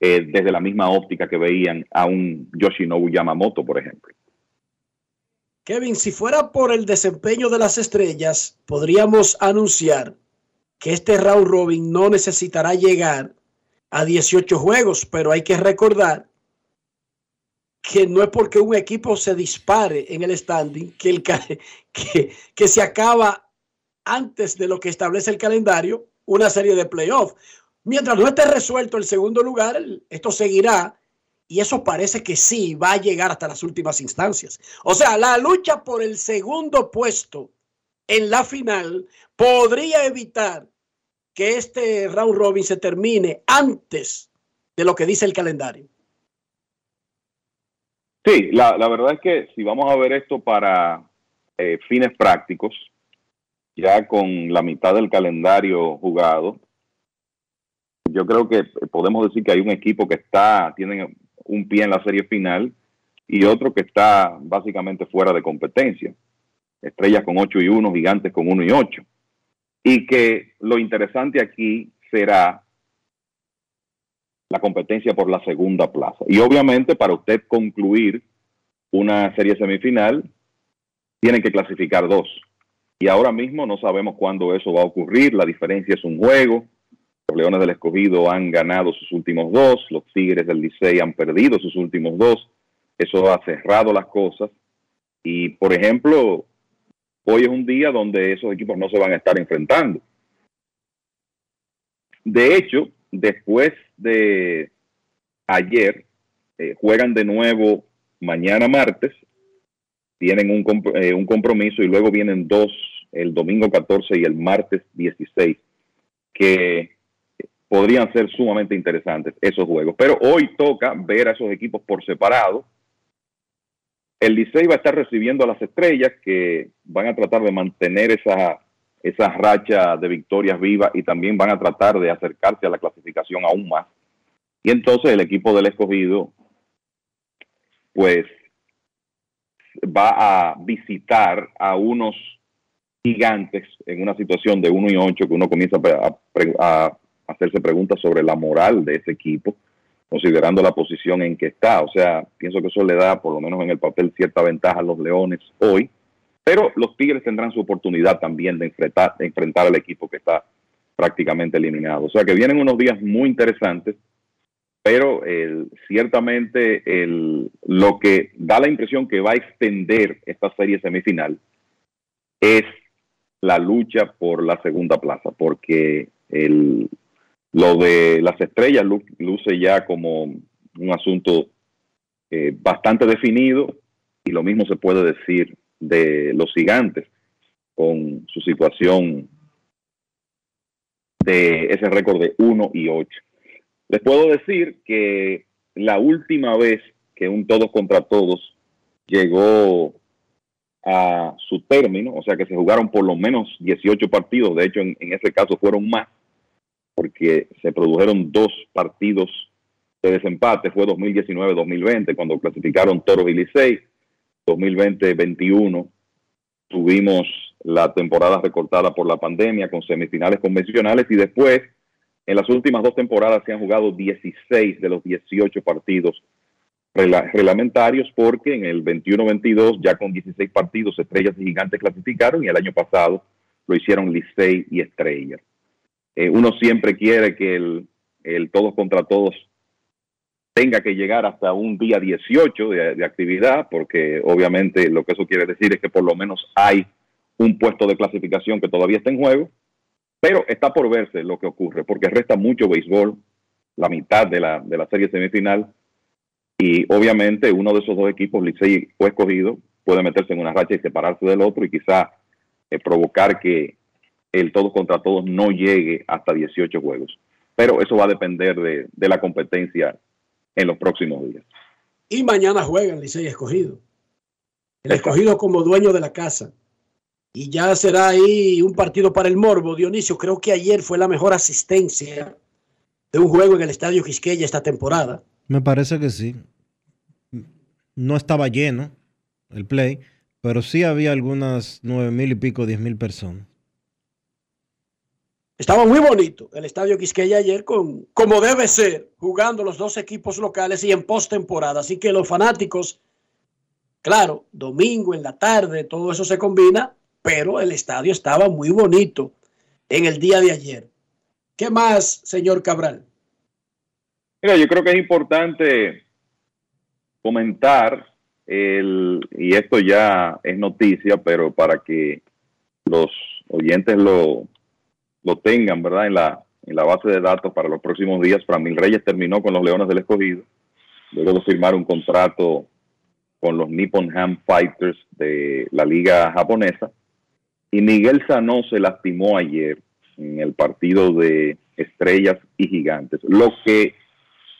eh, desde la misma óptica que veían a un Yoshinobu Yamamoto, por ejemplo. Kevin, si fuera por el desempeño de las estrellas, podríamos anunciar que este round robin no necesitará llegar a 18 juegos, pero hay que recordar que no es porque un equipo se dispare en el standing que, el, que, que se acaba antes de lo que establece el calendario, una serie de playoffs. Mientras no esté resuelto el segundo lugar, esto seguirá y eso parece que sí va a llegar hasta las últimas instancias. O sea, la lucha por el segundo puesto en la final podría evitar que este round robin se termine antes de lo que dice el calendario. Sí, la, verdad es que si vamos a ver esto para eh, fines prácticos, ya con la mitad del calendario jugado, yo creo que podemos decir que hay un equipo que está, tiene un pie en la serie final y otro que está básicamente fuera de competencia. Estrellas con 8 y 1, gigantes con 1 y 8. Y que lo interesante aquí será la competencia por la segunda plaza. Y obviamente para usted concluir una serie semifinal, tienen que clasificar dos y ahora mismo no sabemos cuándo eso va a ocurrir. La diferencia es un juego. Los Leones del Escogido han ganado sus últimos dos, los Tigres del Licey han perdido sus últimos dos. Eso ha cerrado las cosas. Y, por ejemplo, hoy es un día donde esos equipos no se van a estar enfrentando. De hecho, después de ayer, eh, juegan de nuevo mañana martes tienen un, eh, un compromiso y luego vienen dos, el domingo 14 y el martes 16, que podrían ser sumamente interesantes esos juegos. Pero hoy toca ver a esos equipos por separado. El Licey va a estar recibiendo a las estrellas que van a tratar de mantener esa, esa racha de victorias vivas y también van a tratar de acercarse a la clasificación aún más. Y entonces el equipo del escogido, pues va a visitar a unos gigantes en una situación de 1 y 8 que uno comienza a, hacerse preguntas sobre la moral de ese equipo, considerando la posición en que está. O sea, pienso que eso le da, por lo menos en el papel, cierta ventaja a los Leones hoy. Pero los Tigres tendrán su oportunidad también de enfrentar, enfrentar al equipo que está prácticamente eliminado. O sea que vienen unos días muy interesantes pero ciertamente lo que da la impresión que va a extender esta serie semifinal es la lucha por la segunda plaza, porque lo de las estrellas luce ya como un asunto eh, bastante definido y lo mismo se puede decir de los gigantes con su situación de ese récord de 1 y 8. Les puedo decir que la última vez que un todos contra todos llegó a su término, o sea que se jugaron por lo menos 18 partidos, de hecho en, ese caso fueron más, porque se produjeron dos partidos de desempate, fue 2019-2020, cuando clasificaron Toros y Licey, 2020-21 tuvimos la temporada recortada por la pandemia con semifinales convencionales y después en las últimas dos temporadas se han jugado 16 de los 18 partidos regla- reglamentarios porque en el 21-22 ya con 16 partidos Estrellas y Gigantes clasificaron y el año pasado lo hicieron Licey y Estrellas. Eh, uno siempre quiere que el, todos contra todos tenga que llegar hasta un día 18 de, de actividad, porque obviamente lo que eso quiere decir es que por lo menos hay un puesto de clasificación que todavía está en juego, pero está por verse lo que ocurre, porque resta mucho béisbol, la mitad de la, de la serie semifinal, y obviamente uno de esos dos equipos, Licey o escogido, puede meterse en una racha y separarse del otro y quizá eh, provocar que el todos contra todos no llegue hasta 18 juegos. Pero eso va a depender de, de la competencia en los próximos días. Y mañana juegan Licey escogido. El escogido como dueño de la casa. Y ya será ahí un partido para el Morbo. Dionisio, creo que ayer fue la mejor asistencia de un juego en el Estadio Quisqueya esta temporada. Me parece que sí. No estaba lleno el play, pero sí había algunas nueve mil y pico, diez mil personas. Estaba muy bonito el Estadio Quisqueya ayer, con, como debe ser, jugando los dos equipos locales y en postemporada. Así que los fanáticos, claro, domingo en la tarde, todo eso se combina, pero el estadio estaba muy bonito en el día de ayer. ¿Qué más, señor Cabral? Mira, yo creo que es importante comentar, el, y esto ya es noticia, pero para que los oyentes lo, lo tengan, ¿verdad? En la, en la base de datos para los próximos días, Framil Reyes terminó con los Leones del Escogido, luego de firmar un contrato con los Nippon Ham Fighters de la liga japonesa. Y Miguel Sanó se lastimó ayer en el partido de Estrellas y Gigantes. Lo que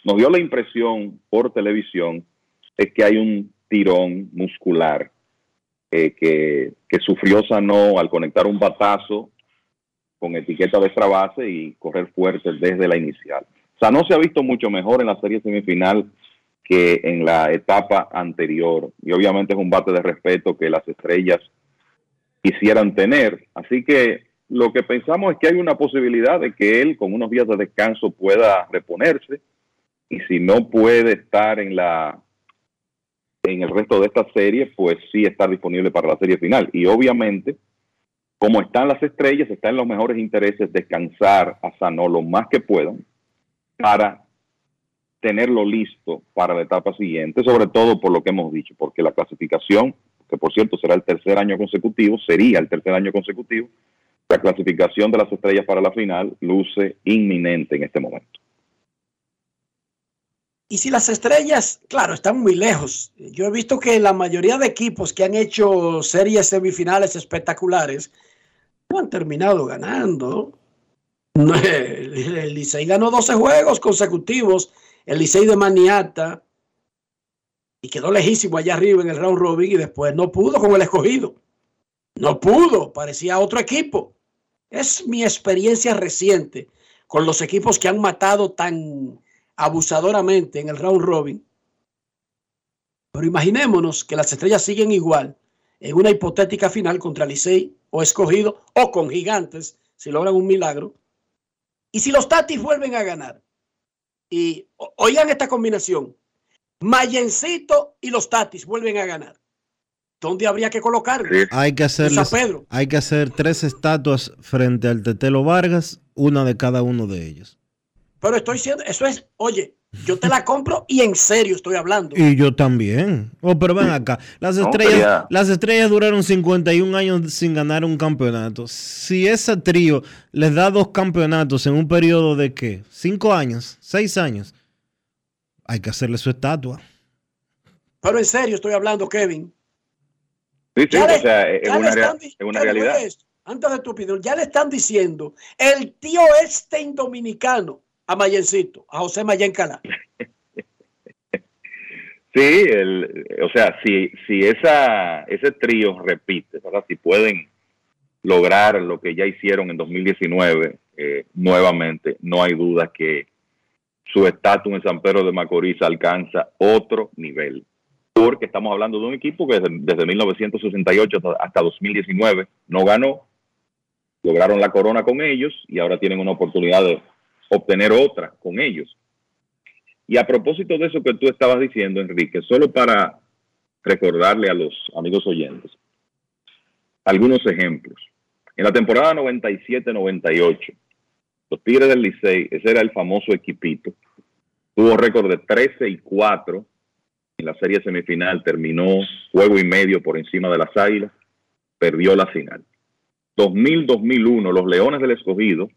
nos dio la impresión por televisión es que hay un tirón muscular eh, que, que sufrió Sanó al conectar un batazo con etiqueta de extra base y correr fuerte desde la inicial. Sanó se ha visto mucho mejor en la serie semifinal que en la etapa anterior. Y obviamente es un bate de respeto que las estrellas quisieran tener. Así que lo que pensamos es que hay una posibilidad de que él con unos días de descanso pueda reponerse y si no puede estar en la en el resto de esta serie, pues sí estar disponible para la serie final. Y obviamente, como están las estrellas, está en los mejores intereses descansar a Sanó lo más que puedan para tenerlo listo para la etapa siguiente, sobre todo por lo que hemos dicho, porque la clasificación, que por cierto será el tercer año consecutivo, sería el tercer año consecutivo, la clasificación de las estrellas para la final luce inminente en este momento. Y si las estrellas, claro, están muy lejos. Yo he visto que la mayoría de equipos que han hecho series semifinales espectaculares no han terminado ganando. El Licey ganó 12 juegos consecutivos, el Licey de Maniata, y quedó lejísimo allá arriba en el round robin y después no pudo con el escogido. No pudo, parecía otro equipo. Es mi experiencia reciente con los equipos que han matado tan abusadoramente en el round robin. Pero imaginémonos que las estrellas siguen igual en una hipotética final contra Licey o escogido o con gigantes si logran un milagro. Y si los Tatis vuelven a ganar, y oigan esta combinación, Mayencito y los Tatis vuelven a ganar, ¿dónde habría que colocarlos? Hay que hacerles, Pedro. hay que hacer tres estatuas frente al Tetelo Vargas, una de cada uno de ellos. Pero estoy diciendo, eso es, oye, yo te la compro y en serio estoy hablando. Y yo también. Oh, pero ven acá. Las estrellas, las estrellas duraron 51 años sin ganar un campeonato. Si ese trío les da dos campeonatos en un periodo de qué? ¿Cinco años? ¿Seis años? Hay que hacerle su estatua. Pero en serio estoy hablando, Kevin. Sí, sí, le- o sea, es una, es una realidad. esto, Antes de tu opinión, ya le están diciendo el tío este dominicano a Mayencito, a José Mayen Calá. Sí, el, o sea, si, si esa, ese trío repite, ¿verdad? si pueden lograr lo que ya hicieron en 2019 eh, nuevamente, no hay duda que su estatus en San Pedro de Macorís alcanza otro nivel. porque estamos hablando de un equipo que desde, desde 1968 hasta- hasta 2019 no ganó, lograron la corona con ellos y ahora tienen una oportunidad de obtener otra con ellos. Y a propósito de eso que tú estabas diciendo, Enrique, solo para recordarle a los amigos oyentes algunos ejemplos. En la temporada 97-98, los Tigres del Licey, ese era el famoso equipito, tuvo récord de 13 y 4 en la serie semifinal, terminó juego y medio por encima de las Águilas, perdió la final. 2000-2001, los Leones del Escogido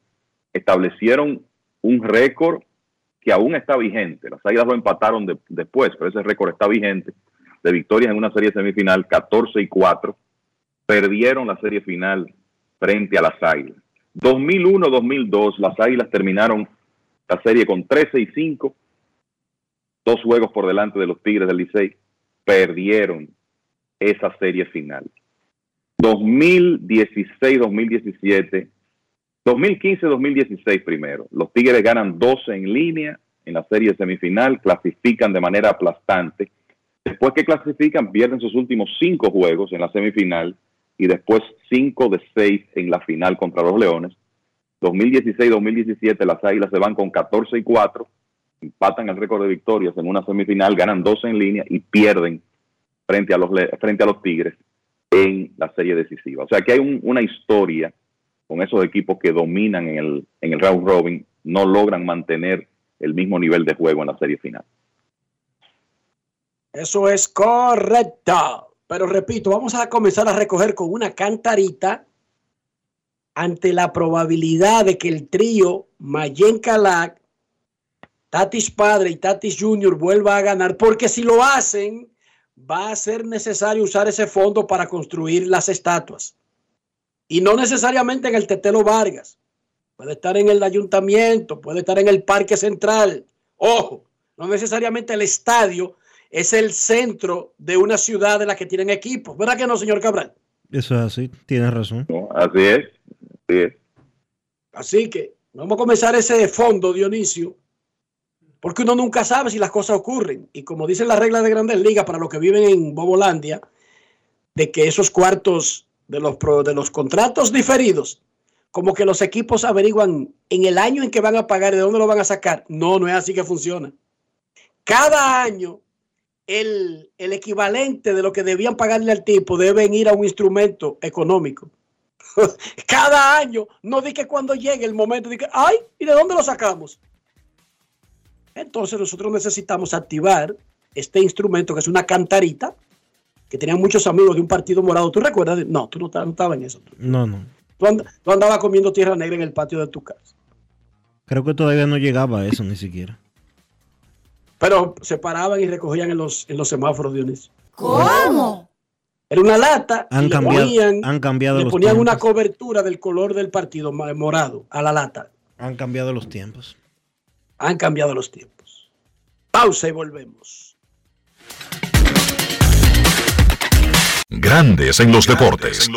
establecieron un récord que aún está vigente. Las Águilas lo empataron de- después, pero ese récord está vigente de victorias en una serie semifinal 14 y 4. Perdieron la serie final frente a las Águilas. 2001-2002, las Águilas terminaron la serie con 13 y 5, dos juegos por delante de los Tigres del Licey. Perdieron esa serie final. 2016-2017, 2015-2016 primero. Los Tigres ganan 12 en línea en la serie semifinal, clasifican de manera aplastante. Después que clasifican, pierden sus últimos cinco juegos en la semifinal y después cinco de seis en la final contra los Leones. 2016-2017 las Águilas se van con 14 y 4, empatan el récord de victorias en una semifinal, ganan 12 en línea y pierden frente a los, frente a los Tigres en la serie decisiva. O sea que hay un- una historia con esos equipos que dominan en el, en el round robin, no logran mantener el mismo nivel de juego en la serie final. Eso es correcto. Pero repito, vamos a comenzar a recoger con una cantarita ante la probabilidad de que el trío Mayen Calac, Tatis Padre y Tatis Jr. vuelva a ganar, porque si lo hacen, va a ser necesario usar ese fondo para construir las estatuas. Y no necesariamente en el Tetelo Vargas. Puede estar en el ayuntamiento, puede estar en el Parque Central. Ojo, no necesariamente el estadio es el centro de una ciudad de la que tienen equipos. ¿Verdad que no, señor Cabral? Eso es así, tienes razón. Así es, así es. Así que vamos a comenzar ese fondo, Dionisio, porque uno nunca sabe si las cosas ocurren. Y como dicen las reglas de grandes ligas para los que viven en Bobolandia, de que esos cuartos de los, de los contratos diferidos, como que los equipos averiguan en el año en que van a pagar, de dónde lo van a sacar. No, no es así que funciona. Cada año el, el equivalente de lo que debían pagarle al tipo deben ir a un instrumento económico. Cada año, no di que cuando llegue el momento, di que, ay, ¿y de dónde lo sacamos? Entonces nosotros necesitamos activar este instrumento que es una cantarita, que tenían muchos amigos de un partido morado. ¿Tú recuerdas? No, tú no estabas no estabas en eso. No, no. Tú, and- tú andabas comiendo tierra negra en el patio de tu casa. Creo que todavía no llegaba a eso ni siquiera. Pero se paraban y recogían en los, en los semáforos, Dionisio. ¿Cómo? Era una lata Han y le cambiado- ponían, han cambiado le los ponían una cobertura del color del partido morado a la lata. Han cambiado los tiempos. Han cambiado los tiempos. Pausa y volvemos. Grandes en los deportes.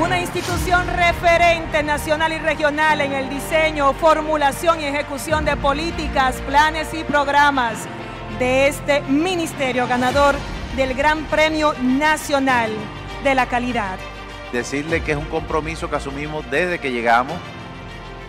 Una institución referente nacional y regional en el diseño, formulación y ejecución de políticas, planes y programas de este ministerio ganador del Gran Premio Nacional de la Calidad. decirle que es un compromiso que asumimos desde que llegamos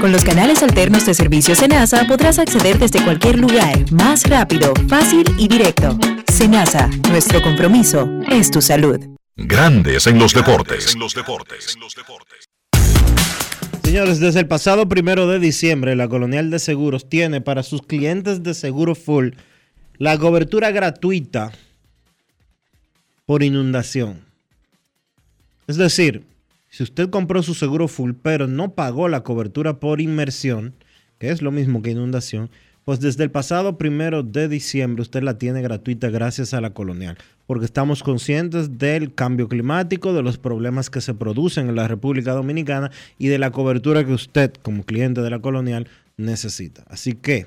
Con los canales alternos de servicio Senasa podrás acceder desde cualquier lugar, más rápido, fácil y directo. Senasa, nuestro compromiso es tu salud. Grandes. En los deportes. Señores, desde el pasado primero de diciembre, la Colonial de Seguros tiene para sus clientes de Seguro Full la cobertura gratuita por inundación. Es decir, si usted compró su seguro full pero no pagó la cobertura por inmersión, que es lo mismo que inundación, pues desde el pasado primero de diciembre usted la tiene gratuita gracias a la colonial, porque estamos conscientes del cambio climático, de los problemas que se producen en la República Dominicana y de la cobertura que usted como cliente de la colonial necesita. Así que,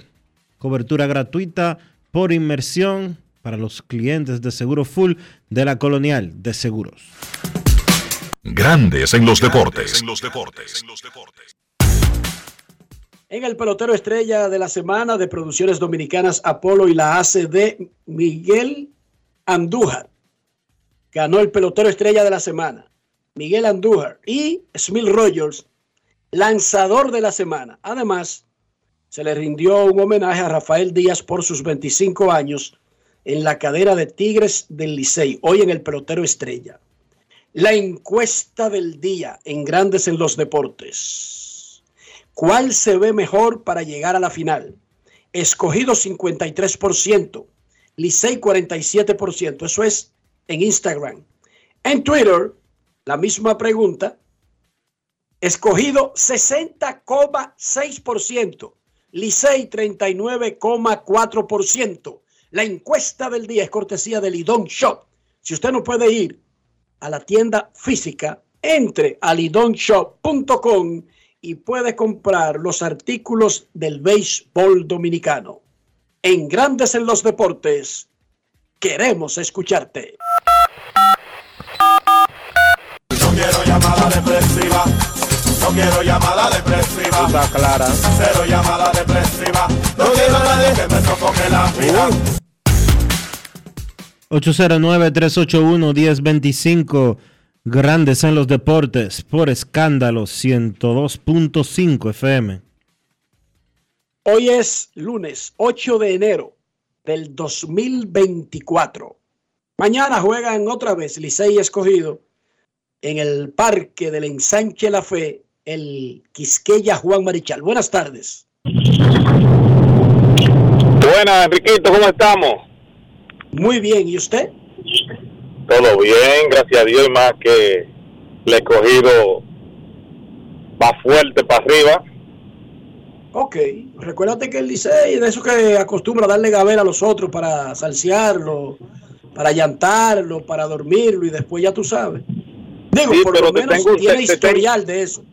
cobertura gratuita por inmersión para los clientes de seguro full de la colonial de seguros. Grandes en los deportes. En el pelotero estrella de la semana de producciones dominicanas Apolo y la ACD, Miguel Andújar. Ganó el pelotero estrella de la semana. Miguel Andújar y Smil Rogers, lanzador de la semana. Además, se le rindió un homenaje a Rafael Díaz por sus 25 años en la cadera de Tigres del Licey, hoy en el pelotero estrella. La encuesta del día en Grandes en los Deportes. ¿Cuál se ve mejor para llegar a la final? Escogido 53%, Licey 47%. Eso es en Instagram. En Twitter, la misma pregunta. Escogido 60,6%, Licey 39,4%. La encuesta del día es cortesía del Lidón Shop. Si usted no puede ir a la tienda física, entre a lidonshop.com y puede comprar los artículos del béisbol dominicano. En Grandes en los Deportes, queremos escucharte. No quiero llamada depresiva. No quiero llamada depresiva. Está clara. Cero llamada depresiva. No quiero a nadie que me sofoque la vida. 809-381-1025. Grandes en los deportes por escándalo 102.5 FM. Hoy es lunes 8 de enero del 2024. Mañana juegan otra vez Licey escogido en el Parque del Ensanche La Fe, el Quisqueya Juan Marichal. Buenas tardes. Buenas, Enriquito, ¿cómo estamos? Muy bien, ¿y usted? Todo bien, gracias a Dios, y más que le he cogido más fuerte para arriba. Ok, recuérdate que el Licey de eso que acostumbra darle gabela a los otros para salsearlo, para llantarlo, para dormirlo y después ya tú sabes. Digo, Sí, por pero lo te menos tengo tiene te- te historial de eso.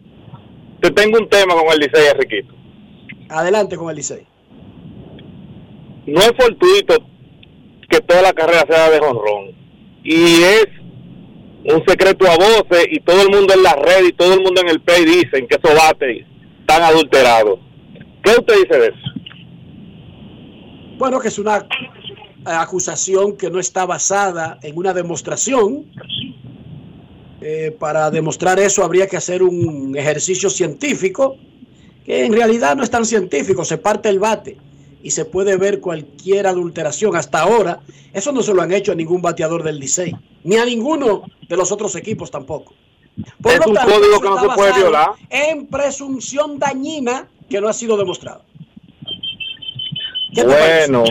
Te tengo un tema con el Licey, Enriquito. Adelante con el Licey. No es fortuito que toda la carrera sea de jonrón. Y es un secreto a voces y todo el mundo en la red y todo el mundo en el play dicen que esos bates están adulterados. ¿Qué usted dice de eso? Bueno, que es una acusación que no está basada en una demostración. Eh, para demostrar eso habría que hacer un ejercicio científico, que en realidad no es tan científico, se parte el bate y se puede ver cualquier adulteración. Hasta ahora, eso no se lo han hecho a ningún bateador del Licey, ni a ninguno de los otros equipos tampoco. Por Es lo un tanto, código que no se puede violar. En presunción dañina que no ha sido demostrada. ¿Qué te Bueno,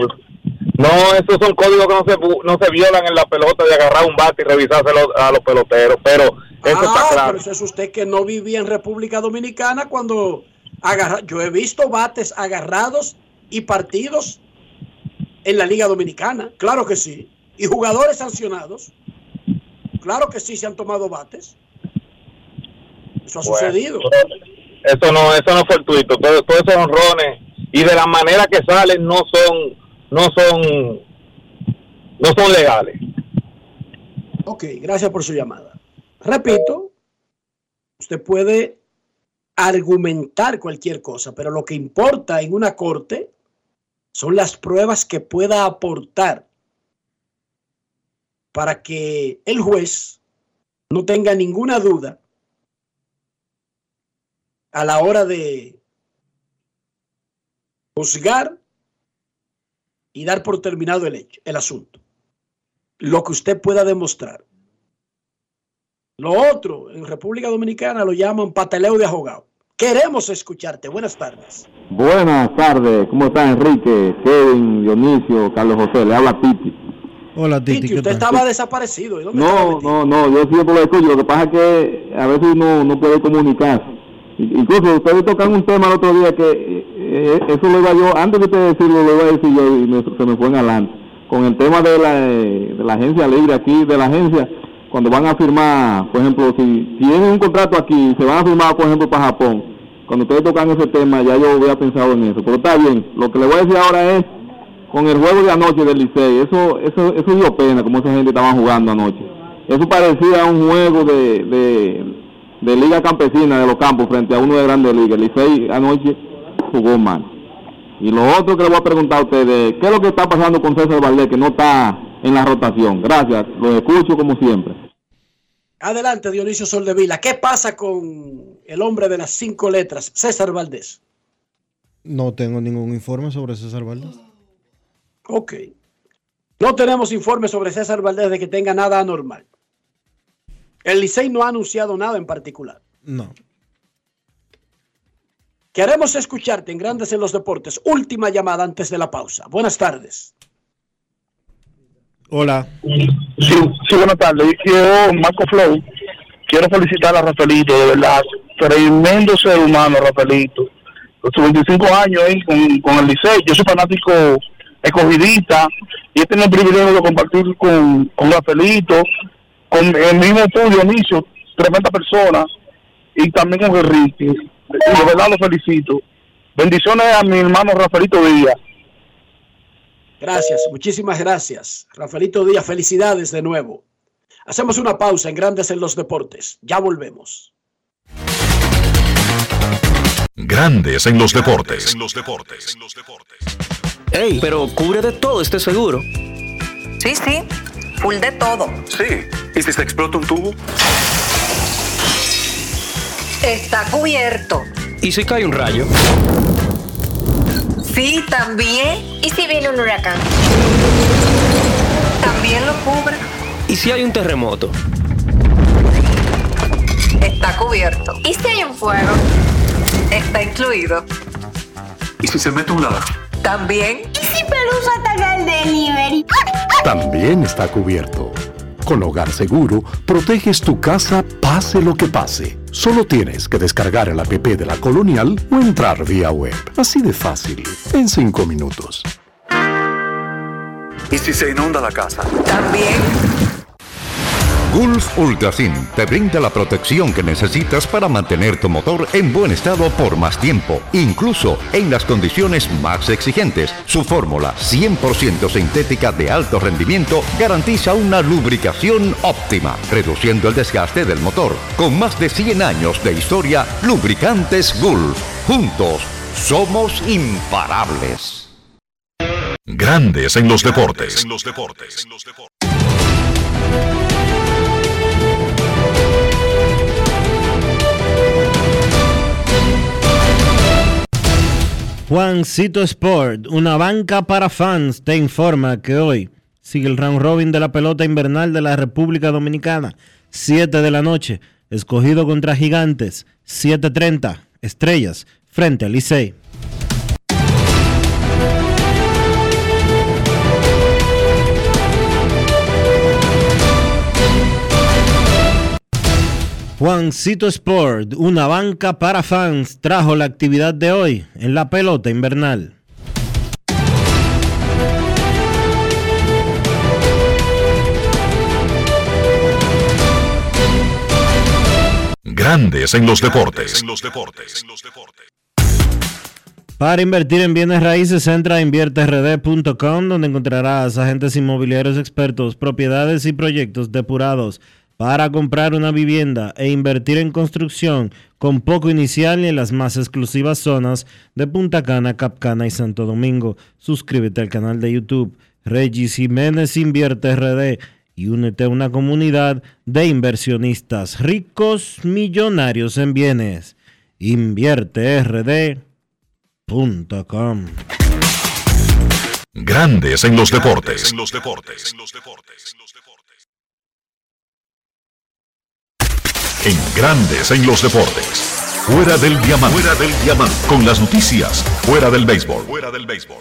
no, esos son códigos que no se, no se violan en la pelota de agarrar un bate y revisárselo a los peloteros, pero eso está Ah, claro. pero eso es usted que no vivía en República Dominicana cuando agarra. Yo he visto bates agarrados y partidos en la Liga Dominicana. Claro que sí. Y jugadores sancionados. Claro que sí se han tomado bates. Eso ha Bueno, sucedido. Eso no, eso no es fortuito. Todo- Todos esos honrones y de la manera que salen no son, no son, no son legales. Ok, gracias por su llamada. Repito, usted puede argumentar cualquier cosa, pero lo que importa en una corte son las pruebas que pueda aportar para que el juez no tenga ninguna duda a la hora de juzgar y dar por terminado el hecho, el asunto. Lo que usted pueda demostrar. Lo otro, en República Dominicana lo llaman pateleo de ahogado. Queremos escucharte. Buenas tardes. Buenas tardes. ¿Cómo está Enrique, Kevin, Dionisio, Carlos José? Le habla Titi. Hola Titi. Titi, usted estaba desaparecido. ¿Y dónde No, no, no, yo siempre lo escucho. Lo que pasa es que a veces uno no puede comunicarse. Incluso ustedes tocan un tema el otro día que eh, eh, eso lo iba yo, antes de usted decirlo, lo iba a decir yo y me- se me fue en adelante. Con el tema de la, eh, de la agencia libre aquí, de la agencia, cuando van a firmar, por ejemplo, si tienen un contrato aquí, se van a firmar, por ejemplo, para Japón, cuando ustedes tocan ese tema, ya yo había pensado en eso. Pero está bien, lo que le voy a decir ahora es, con el juego de anoche del Licey, eso, eso, eso dio pena, como esa gente estaba jugando anoche. Eso parecía un juego de, de, de Liga Campesina de los Campos frente a uno de Grandes Ligas. El Licey anoche jugó mal. Y lo otro que le voy a preguntar a ustedes, ¿qué es lo que está pasando con César Valdés, que no está en la rotación? Gracias, los escucho como siempre. Adelante, Dionisio Soldevila. ¿Qué pasa con el hombre de las cinco letras, César Valdés? No tengo ningún informe sobre César Valdés. Ok. No tenemos informe sobre César Valdés de que tenga nada anormal. El Licey no ha anunciado nada en particular. No. Queremos escucharte en Grandes en los Deportes. Última llamada antes de la pausa. Buenas tardes. Hola. Sí, sí, buenas tardes. Yo, Marco Flow, quiero felicitar a Rafaelito, de verdad. Tremendo ser humano, Rafaelito. Los 25 años ahí con, con el Licey. Yo soy fanático escogidista y he tenido el privilegio de compartir con, con Rafaelito, con el mismo tú, Dionisio, tremenda persona, y también con Enrique. De verdad lo felicito. Bendiciones a mi hermano Rafaelito Díaz. Gracias, muchísimas gracias. Rafaelito Díaz, felicidades de nuevo. Hacemos una pausa en Grandes en los Deportes. Ya volvemos. Grandes en los deportes. Ey, pero cubre de todo este seguro. Sí, sí, full de todo. Sí. ¿Y si se explota un tubo? Está cubierto. ¿Y si cae un rayo? Sí, también. ¿Y si viene un huracán? También lo cubre. ¿Y si hay un terremoto? Está cubierto. ¿Y si hay un fuego? Está incluido. ¿Y si se mete un ladrón? También. ¿Y si Pelusa ataca el delivery? También está cubierto. Con Hogar Seguro, proteges tu casa pase lo que pase. Solo tienes que descargar el app de la Colonial o entrar vía web. Así de fácil, en 5 minutos. ¿Y si se inunda la casa? También. Gulf Ultrasin te brinda la protección que necesitas para mantener tu motor en buen estado por más tiempo, incluso en las condiciones más exigentes. Su fórmula 100% sintética de alto rendimiento garantiza una lubricación óptima, reduciendo el desgaste del motor. Con más de 100 años de historia, lubricantes Gulf. Juntos somos imparables. Grandes en los deportes. Juancito Sport, una banca para fans, te informa que hoy sigue el round robin de la pelota invernal de la República Dominicana. 7 de la noche, escogido contra Gigantes. 7.30, estrellas, frente al Licey. Juancito Sport, una banca para fans, trajo la actividad de hoy en la pelota invernal. Grandes en los deportes. Para invertir en bienes raíces, entra a invierterd.com donde encontrarás agentes inmobiliarios expertos, propiedades y proyectos depurados para comprar una vivienda e invertir en construcción con poco inicial en las más exclusivas zonas de Punta Cana, Capcana y Santo Domingo. Suscríbete al canal de YouTube Regis Jiménez Invierte RD y únete a una comunidad de inversionistas ricos millonarios en bienes. Invierte RD com. Grandes en los deportes. En Grandes en los deportes. Fuera del diamante. Fuera del diamante. Con las noticias. Fuera del béisbol. Fuera del béisbol.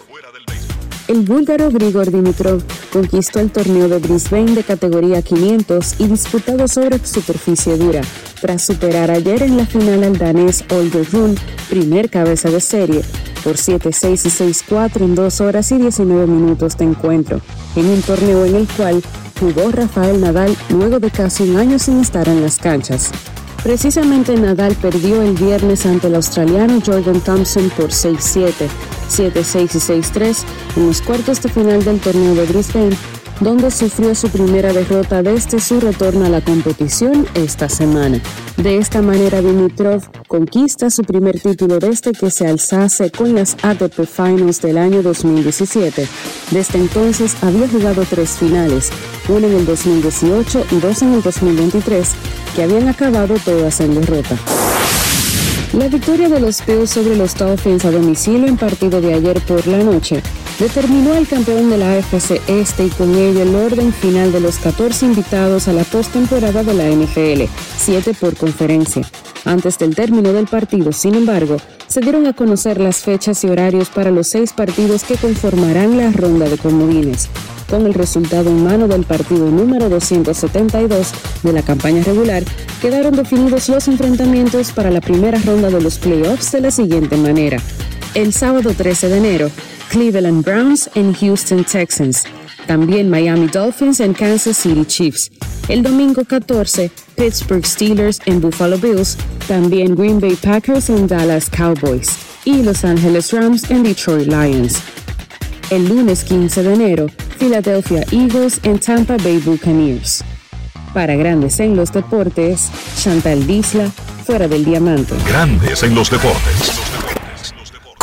El búlgaro Grigor Dimitrov conquistó el torneo de Brisbane de categoría 500 y disputado sobre superficie dura, tras superar ayer en la final al danés Olger Rune, primer cabeza de serie, por 7-6 y 6-4 en 2 horas y 19 minutos de encuentro, en un torneo en el cual jugó Rafael Nadal luego de casi un año sin estar en las canchas. Precisamente Nadal perdió el viernes ante el australiano Jordan Thompson por 6-7, 7-6 y 6-3 en los cuartos de final del torneo de Brisbane, donde sufrió su primera derrota desde su retorno a la competición esta semana. De esta manera, Dimitrov conquista su primer título desde que se alzase con las ATP Finals del año 2017. Desde entonces había jugado tres finales, una en el 2018 y dos en el 2023, que habían acabado todas en derrota. La victoria de los Bills sobre los Dolphins a domicilio en partido de ayer por la noche determinó al campeón de la AFC Este y con ello el orden final de los 14 invitados a la postemporada de la NFL, 7 por conferencia. Antes del término del partido, sin embargo, se dieron a conocer las fechas y horarios para los seis partidos que conformarán la ronda de comodines. Con el resultado en mano del partido número 272 de la campaña regular, quedaron definidos los enfrentamientos para la primera ronda de los playoffs de la siguiente manera. El sábado 13 de enero, Cleveland Browns en Houston Texans. También Miami Dolphins en Kansas City Chiefs. El domingo 14, Pittsburgh Steelers en Buffalo Bills. También Green Bay Packers en Dallas Cowboys. Y Los Angeles Rams en Detroit Lions. El lunes 15 de enero, Philadelphia Eagles en Tampa Bay Buccaneers. Para Grandes en los Deportes, Chantal Disla, fuera del diamante. Grandes en los deportes.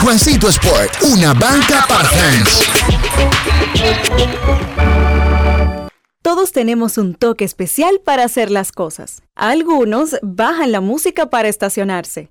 Juancito Sport, una banca para fans. Todos tenemos un toque especial para hacer las cosas. Algunos bajan la música para estacionarse.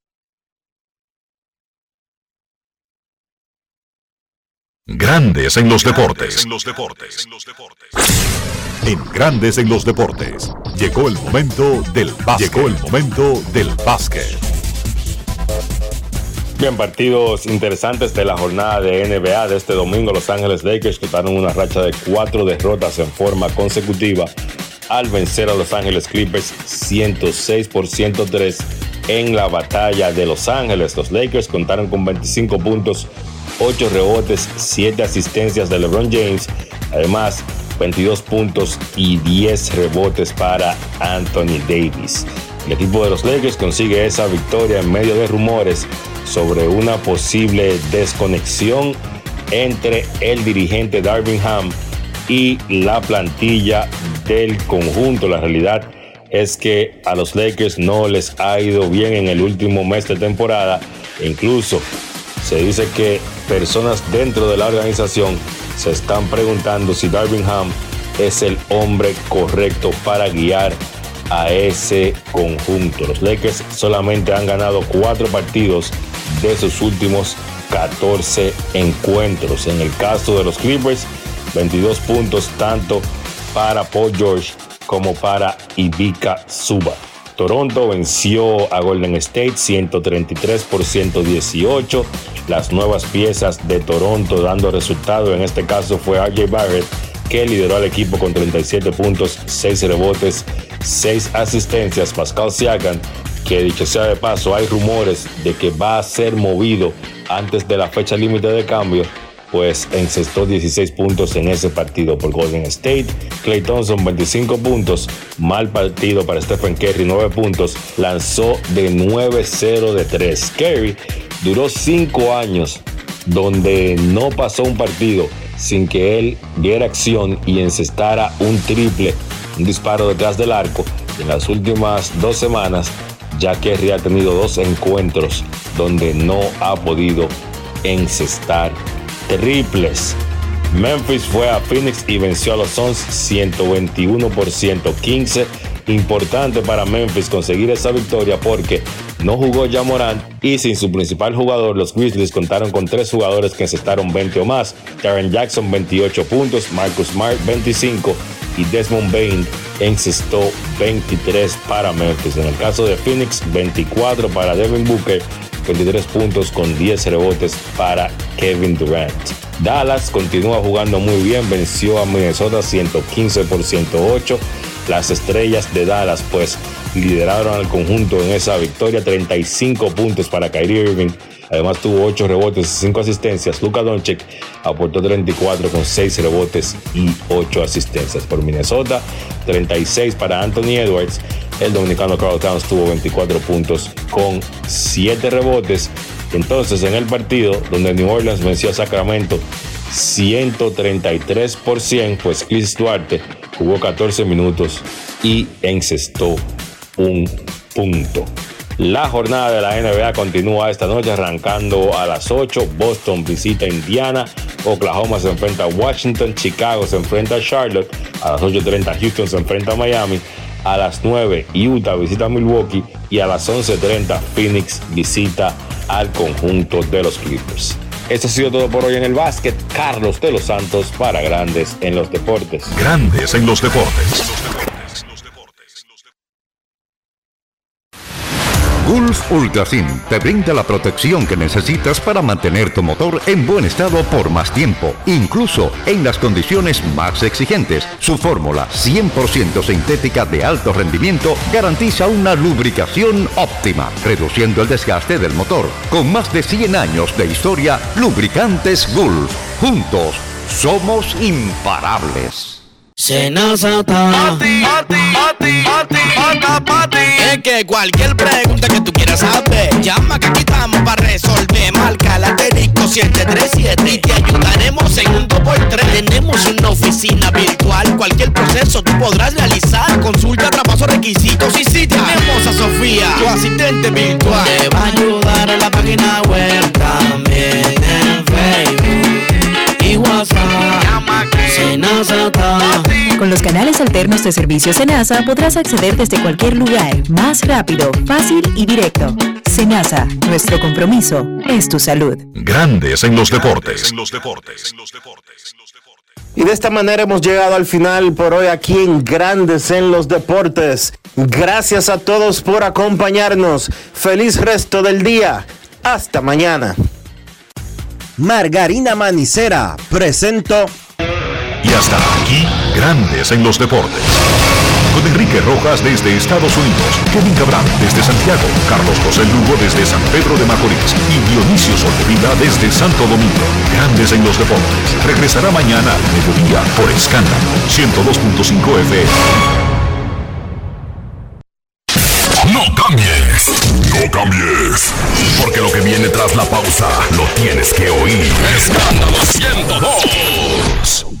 Grandes en los deportes. En Grandes en los deportes. Llegó el momento del básquet. Llegó el momento del básquet. Bien, partidos interesantes de la jornada de NBA de este domingo. Los Ángeles Lakers quitaron una racha de cuatro derrotas en forma consecutiva al vencer a Los Ángeles Clippers 106 por 103 en la batalla de Los Ángeles. Los Lakers contaron con 25 puntos 8 rebotes, 7 asistencias de LeBron James, además 22 puntos y 10 rebotes para Anthony Davis. El equipo de los Lakers consigue esa victoria en medio de rumores sobre una posible desconexión entre el dirigente Darvin Ham y la plantilla del conjunto. La realidad es que a los Lakers no les ha ido bien en el último mes de temporada. incluso se dice que personas dentro de la organización se están preguntando si Darvin Ham es el hombre correcto para guiar a ese conjunto. Los Lakers solamente han ganado cuatro partidos de sus últimos 14 encuentros. En el caso de los Clippers, 22 puntos tanto para Paul George como para Ivica Suba. Toronto venció a Golden State 133 por 118. Las nuevas piezas de Toronto dando resultado, en este caso fue RJ Barrett, que lideró al equipo con 37 puntos, 6 rebotes, 6 asistencias. Pascal Siakam, que dicho sea de paso, hay rumores de que va a ser movido antes de la fecha límite de cambio pues encestó 16 puntos en ese partido por Golden State. Clay Thompson 25 puntos, mal partido para Stephen Curry 9 puntos, lanzó de 9-0 de 3. Curry duró 5 años donde no pasó un partido sin que él diera acción y encestara un triple, un disparo detrás del arco. En las últimas dos semanas, ya Kerry ha tenido dos encuentros donde no ha podido encestar triples. Memphis fue a Phoenix y venció a los Suns 121 por 115. Importante para Memphis conseguir esa victoria porque no jugó ya Morant y sin su principal jugador, los Grizzlies contaron con tres jugadores que encestaron 20 o más. Karen Jackson 28 puntos, Marcus Smart 25 y Desmond Bain encestó 23 para Memphis. En el caso de Phoenix, 24 para Devin Booker 23 puntos con 10 rebotes para Kevin Durant. Dallas continúa jugando muy bien, venció a Minnesota 115 por 108. Las estrellas de Dallas pues lideraron al conjunto en esa victoria, 35 puntos para Kyrie Irving. Además tuvo 8 rebotes y 5 asistencias. Luka Doncic aportó 34 con 6 rebotes y 8 asistencias. Por Minnesota, 36 para Anthony Edwards el dominicano Carl Towns tuvo 24 puntos con 7 rebotes. Entonces, en el partido donde New Orleans venció a Sacramento 133 por 100, pues Chris Duarte jugó 14 minutos y encestó un punto. La jornada de la NBA continúa esta noche arrancando a las 8. Boston visita Indiana. Oklahoma se enfrenta a Washington. Chicago se enfrenta a Charlotte. A las 8.30 Houston se enfrenta a Miami. A las 9 Utah visita Milwaukee y a las 11.30 Phoenix visita al conjunto de los Clippers. Esto ha sido todo por hoy en el básquet. Carlos de los Santos para Grandes en los Deportes. Grandes en los Deportes. Gulf Ultrasim te brinda la protección que necesitas para mantener tu motor en buen estado por más tiempo, incluso en las condiciones más exigentes. Su fórmula 100% sintética de alto rendimiento garantiza una lubricación óptima, reduciendo el desgaste del motor. Con más de 100 años de historia, Lubricantes Gulf. Juntos, somos imparables. Senazata. Es que cualquier pregunta que tú quieras saber, llama que aquí estamos para resolver. Marca la asterisco 737 y te ayudaremos en un 2x3. Tenemos una oficina virtual, cualquier proceso tú podrás realizar. Consulta, traspaso, requisitos y si tenemos a Sofía, tu asistente virtual. Te va a ayudar en la página web también en Facebook y WhatsApp. Con los canales alternos de servicio Senasa podrás acceder desde cualquier lugar, más rápido, fácil y directo. Senasa, nuestro compromiso es tu salud. Grandes en los deportes. Y de esta manera hemos llegado al final por hoy aquí en Grandes en los Deportes. Gracias a todos por acompañarnos. Feliz resto del día. Hasta mañana. Margarina Manicera presento. Y hasta aquí, Grandes en los Deportes. Con Enrique Rojas desde Estados Unidos, Kevin Cabral desde Santiago, Carlos José Lugo desde San Pedro de Macorís y Dionisio Solterida desde Santo Domingo. Grandes en los Deportes. Regresará mañana a mediodía por Escándalo 102.5 FM. No cambies, no cambies, porque lo que viene tras la pausa lo tienes que oír. Escándalo 102.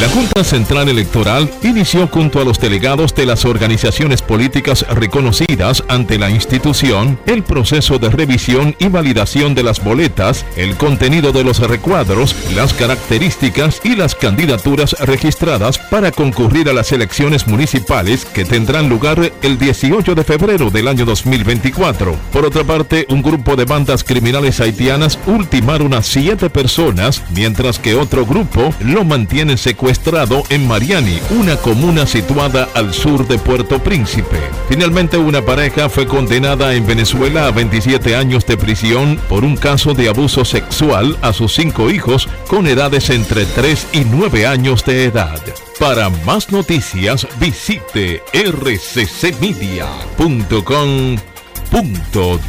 La Junta Central Electoral inició junto a los delegados de las organizaciones políticas reconocidas ante la institución el proceso de revisión y validación de las boletas, el contenido de los recuadros, las características y las candidaturas registradas para concurrir a las elecciones municipales que tendrán lugar el 18 de febrero del año 2024. Por otra parte, un grupo de bandas criminales haitianas ultimaron a siete personas, mientras que otro grupo lo mantiene secuestrado en Mariani, una comuna situada al sur de Puerto Príncipe. Finalmente, una pareja fue condenada en Venezuela a 27 años de prisión por un caso de abuso sexual a sus cinco hijos con edades entre 3 y 9 años de edad. Para más noticias, visite rccmedia.com.do.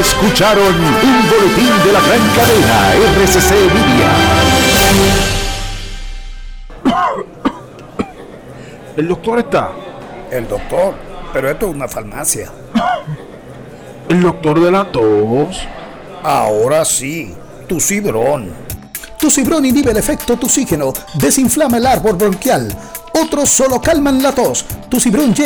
Escucharon un boletín de la gran cadena RCC Media. ¿El doctor está? El doctor, pero esto es una farmacia. ¿El doctor de la tos? Ahora sí, tu cibrón. Tu cibrón inhibe el efecto toxígeno, desinflama el árbol bronquial. Otros solo calman la tos. Tu cibrón llega